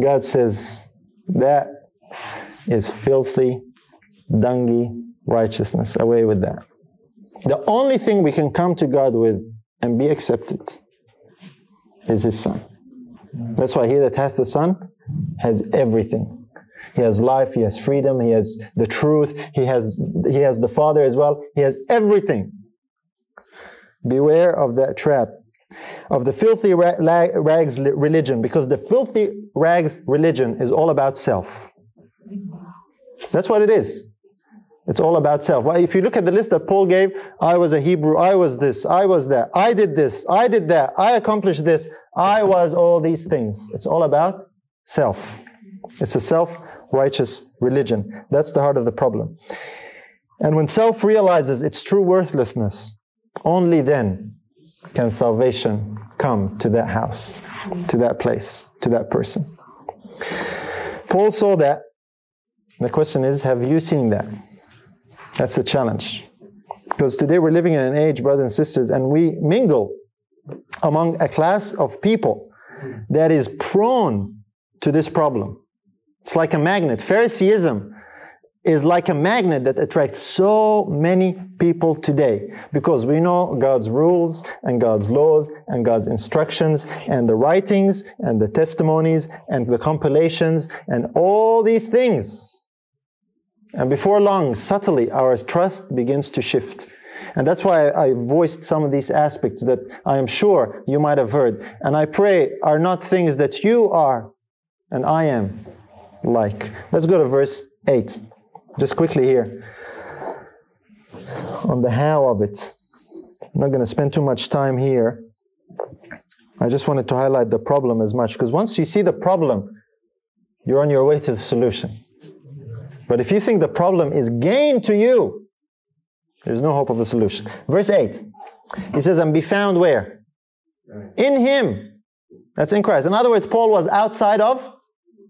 God says, that is filthy, dungy righteousness. Away with that. The only thing we can come to God with and be accepted is His Son. That's why he that hath the Son has everything. He has life, he has freedom, he has the truth, he has, he has the Father as well, he has everything. Beware of that trap, of the filthy rags religion, because the filthy rags religion is all about self. That's what it is. It's all about self. Well, if you look at the list that Paul gave, I was a Hebrew, I was this, I was that, I did this, I did that, I accomplished this, I was all these things. It's all about self. It's a self righteous religion. That's the heart of the problem. And when self realizes its true worthlessness, only then can salvation come to that house, to that place, to that person. Paul saw that. The question is have you seen that? That's the challenge. Because today we're living in an age, brothers and sisters, and we mingle among a class of people that is prone to this problem. It's like a magnet. Phariseeism is like a magnet that attracts so many people today because we know God's rules and God's laws and God's instructions and the writings and the testimonies and the compilations and all these things. And before long, subtly, our trust begins to shift. And that's why I voiced some of these aspects that I am sure you might have heard. And I pray are not things that you are and I am like. Let's go to verse 8. Just quickly here. On the how of it. I'm not going to spend too much time here. I just wanted to highlight the problem as much because once you see the problem, you're on your way to the solution. But if you think the problem is gain to you, there's no hope of a solution. Verse 8, he says, and be found where? In him. That's in Christ. In other words, Paul was outside of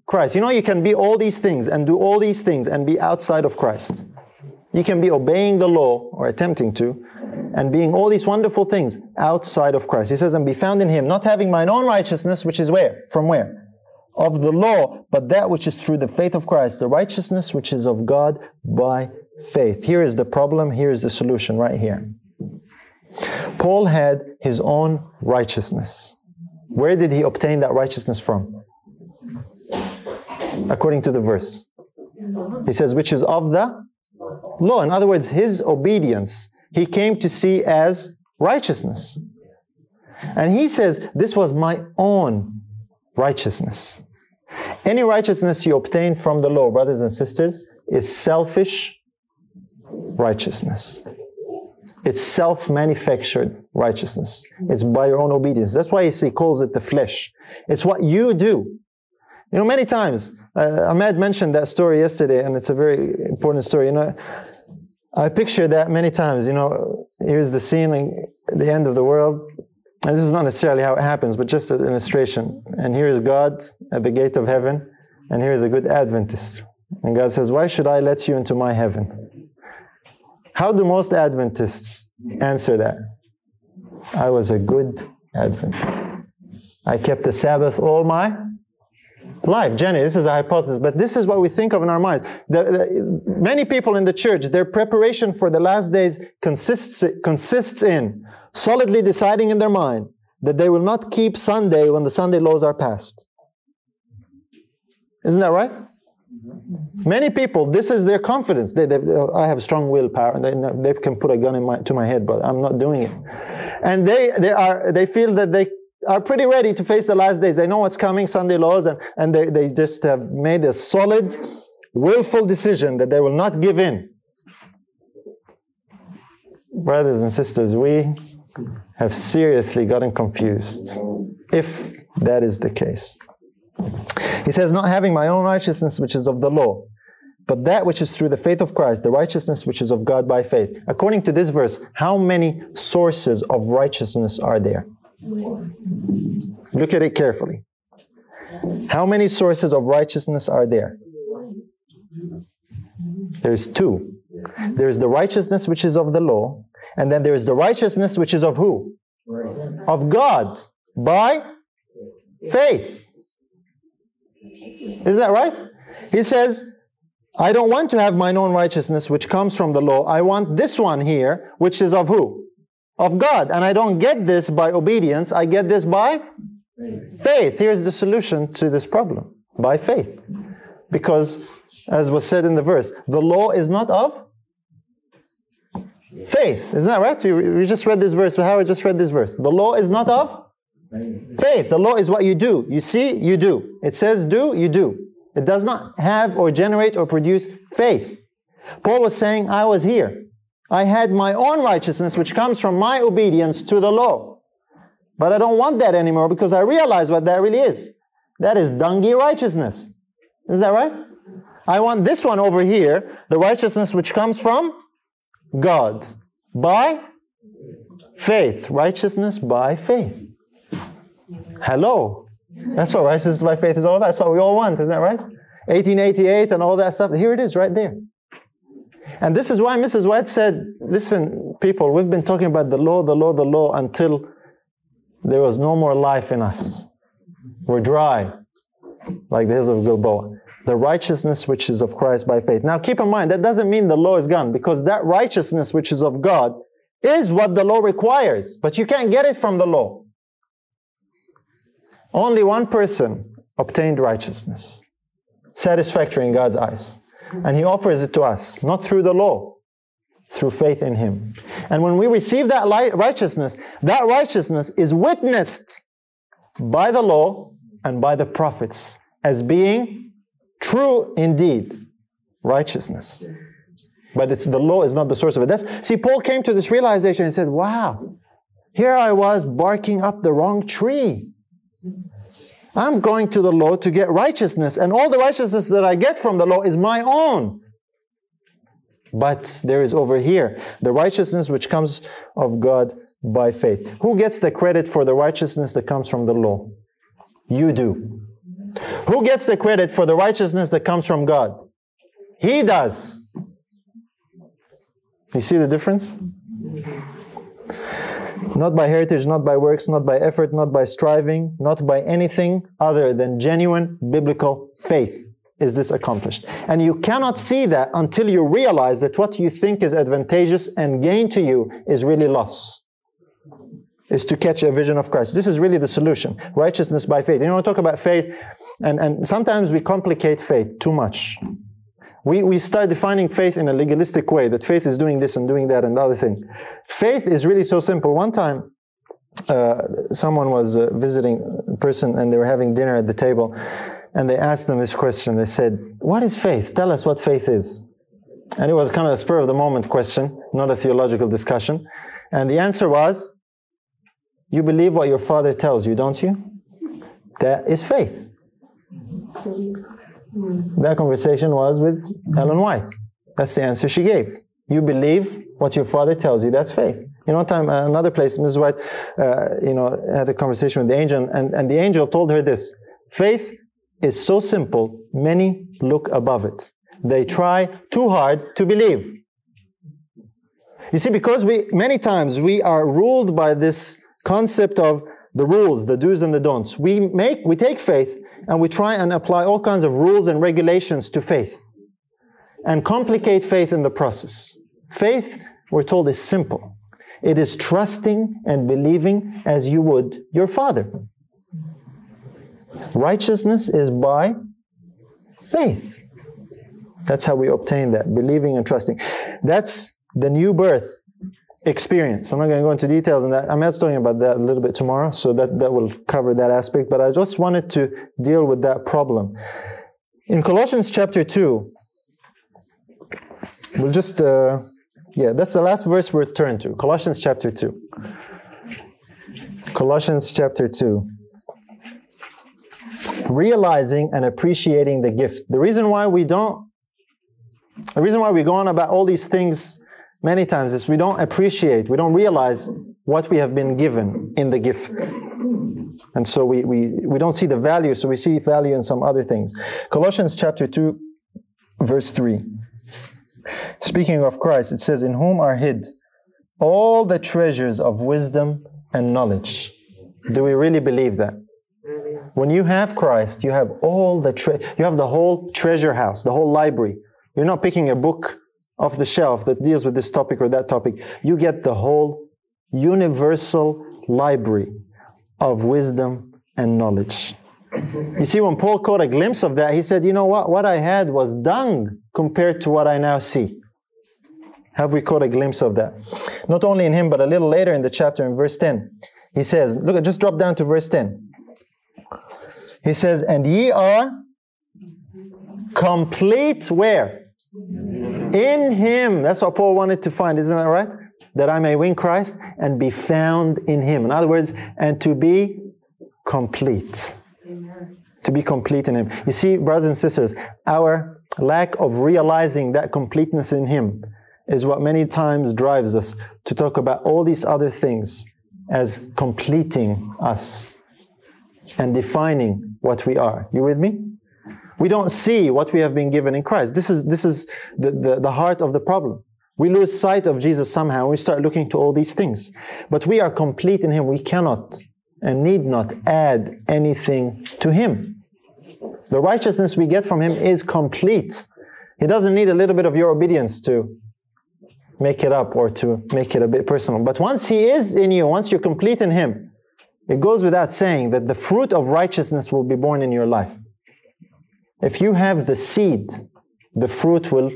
Christ. You know, you can be all these things and do all these things and be outside of Christ. You can be obeying the law or attempting to and being all these wonderful things outside of Christ. He says, and be found in him, not having mine own righteousness, which is where? From where? of the law, but that which is through the faith of Christ, the righteousness which is of God by faith. Here is the problem, here is the solution right here. Paul had his own righteousness. Where did he obtain that righteousness from? According to the verse. He says, which is of the law. In other words, his obedience he came to see as righteousness. And he says, This was my own righteousness. Any righteousness you obtain from the law, brothers and sisters, is selfish righteousness. It's self manufactured righteousness. It's by your own obedience. That's why he calls it the flesh. It's what you do. You know, many times, uh, Ahmed mentioned that story yesterday, and it's a very important story. You know, I picture that many times. You know, here's the scene at the end of the world. And this is not necessarily how it happens, but just an illustration. And here is God at the gate of heaven, and here is a good Adventist. And God says, Why should I let you into my heaven? How do most Adventists answer that? I was a good Adventist. I kept the Sabbath all my life. Jenny, this is a hypothesis, but this is what we think of in our minds. The, the, many people in the church, their preparation for the last days consists, consists in solidly deciding in their mind that they will not keep Sunday when the Sunday laws are passed. Isn't that right? Many people, this is their confidence. They, they, I have strong willpower. They, they can put a gun in my, to my head, but I'm not doing it. And they, they, are, they feel that they are pretty ready to face the last days. They know what's coming, Sunday laws, and, and they, they just have made a solid, willful decision that they will not give in. Brothers and sisters, we have seriously gotten confused if that is the case. He says, Not having my own righteousness, which is of the law, but that which is through the faith of Christ, the righteousness which is of God by faith. According to this verse, how many sources of righteousness are there? Look at it carefully. How many sources of righteousness are there? There's two. There's the righteousness which is of the law, and then there's the righteousness which is of who? Of God by faith. Isn't that right? He says, I don't want to have mine own righteousness which comes from the law. I want this one here, which is of who? Of God. And I don't get this by obedience, I get this by faith. faith. Here's the solution to this problem by faith. Because, as was said in the verse, the law is not of faith. Isn't that right? We just read this verse. Howard just read this verse. The law is not of Faith. The law is what you do. You see, you do. It says do, you do. It does not have or generate or produce faith. Paul was saying, I was here. I had my own righteousness, which comes from my obedience to the law. But I don't want that anymore because I realize what that really is. That is dungy righteousness. Is that right? I want this one over here, the righteousness which comes from God by faith. Righteousness by faith. Hello. That's what righteousness by faith is all about. That's what we all want, isn't that right? 1888 and all that stuff. Here it is right there. And this is why Mrs. White said, listen, people, we've been talking about the law, the law, the law until there was no more life in us. We're dry, like the hills of Gilboa. The righteousness which is of Christ by faith. Now keep in mind, that doesn't mean the law is gone, because that righteousness which is of God is what the law requires, but you can't get it from the law. Only one person obtained righteousness, satisfactory in God's eyes. And He offers it to us, not through the law, through faith in Him. And when we receive that righteousness, that righteousness is witnessed by the law and by the prophets as being true indeed righteousness. But it's the law is not the source of it. That's, see, Paul came to this realization and said, Wow, here I was barking up the wrong tree. I'm going to the law to get righteousness, and all the righteousness that I get from the law is my own. But there is over here the righteousness which comes of God by faith. Who gets the credit for the righteousness that comes from the law? You do. Who gets the credit for the righteousness that comes from God? He does. You see the difference? Not by heritage, not by works, not by effort, not by striving, not by anything other than genuine biblical faith is this accomplished. And you cannot see that until you realize that what you think is advantageous and gain to you is really loss. Is to catch a vision of Christ. This is really the solution. Righteousness by faith. You know, we talk about faith, and, and sometimes we complicate faith too much. We, we start defining faith in a legalistic way, that faith is doing this and doing that and the other thing. Faith is really so simple. One time, uh, someone was uh, visiting a person and they were having dinner at the table and they asked them this question. They said, What is faith? Tell us what faith is. And it was kind of a spur of the moment question, not a theological discussion. And the answer was, You believe what your father tells you, don't you? That is faith. That conversation was with Ellen White. That's the answer she gave. You believe what your father tells you. That's faith. You know, time, uh, another place, Mrs. White, uh, you know, had a conversation with the angel, and, and the angel told her this: Faith is so simple, many look above it. They try too hard to believe. You see, because we many times we are ruled by this concept of the rules, the do's and the don'ts. We make, we take faith and we try and apply all kinds of rules and regulations to faith and complicate faith in the process. Faith, we're told, is simple. It is trusting and believing as you would your Father. Righteousness is by faith. That's how we obtain that, believing and trusting. That's the new birth experience. I'm not going to go into details on that. I'm not talking about that a little bit tomorrow, so that, that will cover that aspect. But I just wanted to deal with that problem. In Colossians chapter 2, we'll just, uh, yeah, that's the last verse we're turned to. Colossians chapter 2. Colossians chapter 2 realizing and appreciating the gift. The reason why we don't, the reason why we go on about all these things many times is we don't appreciate, we don't realize what we have been given in the gift. And so we, we, we don't see the value, so we see value in some other things. Colossians chapter 2, verse 3. Speaking of Christ, it says, In whom are hid all the treasures of wisdom and knowledge. Do we really believe that? When you have Christ, you have all the tre- you have the whole treasure house, the whole library. You're not picking a book off the shelf that deals with this topic or that topic. You get the whole universal library of wisdom and knowledge. You see, when Paul caught a glimpse of that, he said, You know what? What I had was dung compared to what I now see. Have we caught a glimpse of that? Not only in him, but a little later in the chapter, in verse 10, he says, Look, just drop down to verse 10. He says, And ye are complete where? In him. That's what Paul wanted to find, isn't that right? That I may win Christ and be found in him. In other words, and to be complete. To be complete in him. You see, brothers and sisters, our lack of realizing that completeness in him is what many times drives us to talk about all these other things as completing us and defining what we are. You with me? We don't see what we have been given in Christ. This is, this is the, the, the heart of the problem. We lose sight of Jesus somehow we start looking to all these things. But we are complete in Him. We cannot and need not add anything to Him. The righteousness we get from Him is complete. He doesn't need a little bit of your obedience to make it up or to make it a bit personal. But once He is in you, once you're complete in Him, it goes without saying that the fruit of righteousness will be borne in your life. If you have the seed, the fruit will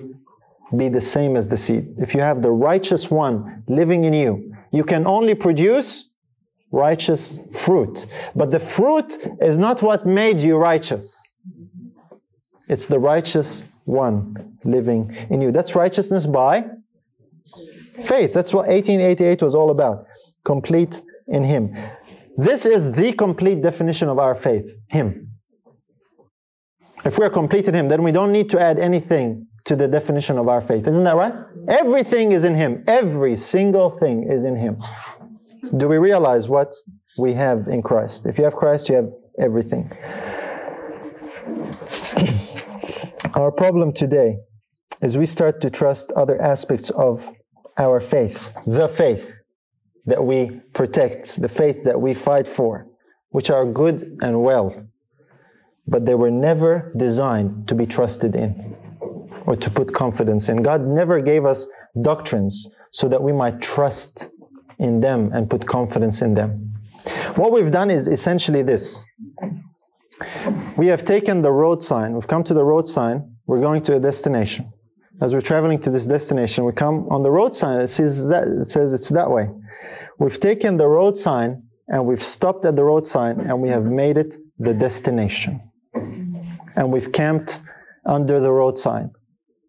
be the same as the seed. If you have the righteous one living in you, you can only produce righteous fruit. But the fruit is not what made you righteous. It's the righteous one living in you. That's righteousness by faith. That's what 1888 was all about. Complete in Him. This is the complete definition of our faith Him. If we're complete in Him, then we don't need to add anything to the definition of our faith. Isn't that right? Everything is in Him. Every single thing is in Him. Do we realize what we have in Christ? If you have Christ, you have everything. our problem today is we start to trust other aspects of our faith, the faith that we protect, the faith that we fight for, which are good and well, but they were never designed to be trusted in or to put confidence in. God never gave us doctrines so that we might trust in them and put confidence in them. What we've done is essentially this. We have taken the road sign, we've come to the road sign, we're going to a destination. As we're traveling to this destination, we come on the road sign, it says, that, it says it's that way. We've taken the road sign and we've stopped at the road sign and we have made it the destination. And we've camped under the road sign.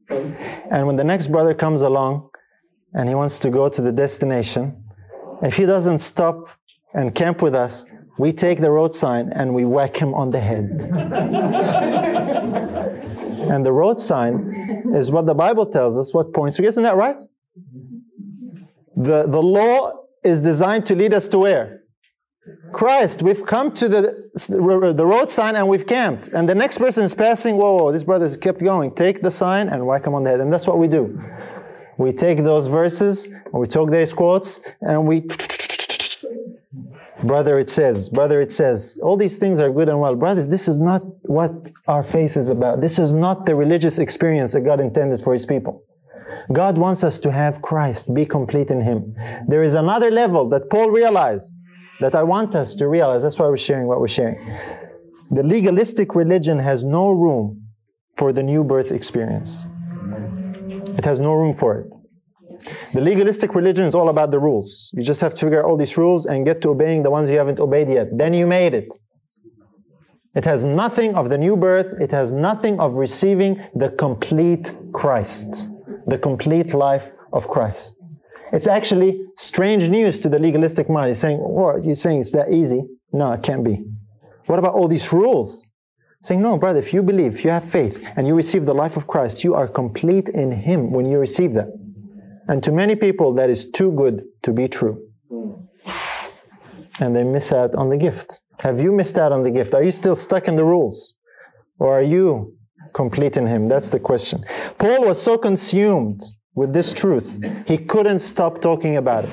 And when the next brother comes along and he wants to go to the destination, if he doesn't stop and camp with us, we take the road sign and we whack him on the head. and the road sign is what the Bible tells us what points to. Isn't that right? The, the law is designed to lead us to where? Christ. We've come to the, the road sign and we've camped. And the next person is passing. Whoa, whoa, this brother's kept going. Take the sign and whack him on the head. And that's what we do. We take those verses and we take those quotes and we. Brother, it says, brother, it says. All these things are good and well. Brothers, this is not what our faith is about. This is not the religious experience that God intended for His people. God wants us to have Christ, be complete in Him. There is another level that Paul realized that I want us to realize. That's why we're sharing what we're sharing. The legalistic religion has no room for the new birth experience. It has no room for it. The legalistic religion is all about the rules. You just have to figure out all these rules and get to obeying the ones you haven't obeyed yet. Then you made it. It has nothing of the new birth, it has nothing of receiving the complete Christ, the complete life of Christ. It's actually strange news to the legalistic mind. He's saying, What? You're saying it's that easy? No, it can't be. What about all these rules? Saying, No, brother, if you believe, if you have faith, and you receive the life of Christ, you are complete in Him when you receive that. And to many people, that is too good to be true. And they miss out on the gift. Have you missed out on the gift? Are you still stuck in the rules? Or are you complete in Him? That's the question. Paul was so consumed with this truth, he couldn't stop talking about it.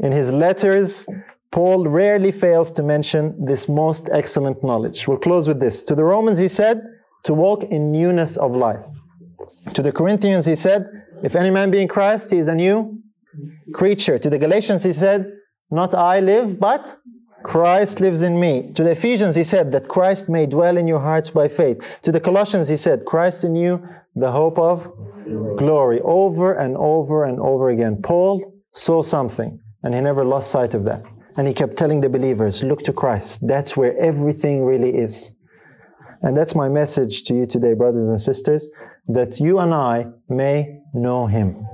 In his letters, Paul rarely fails to mention this most excellent knowledge. We'll close with this. To the Romans, he said, to walk in newness of life. To the Corinthians, he said, if any man be in Christ, he is a new creature. To the Galatians, he said, not I live, but Christ lives in me. To the Ephesians, he said that Christ may dwell in your hearts by faith. To the Colossians, he said, Christ in you, the hope of glory. Over and over and over again. Paul saw something, and he never lost sight of that. And he kept telling the believers, look to Christ. That's where everything really is. And that's my message to you today, brothers and sisters, that you and I may know him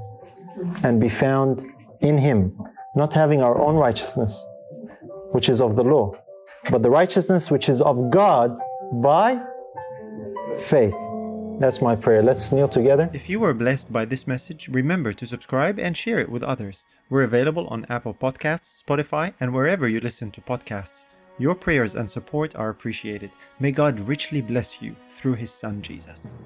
and be found in him, not having our own righteousness, which is of the law, but the righteousness which is of God by faith. That's my prayer. Let's kneel together. If you were blessed by this message, remember to subscribe and share it with others. We're available on Apple Podcasts, Spotify, and wherever you listen to podcasts. Your prayers and support are appreciated. May God richly bless you through His Son Jesus.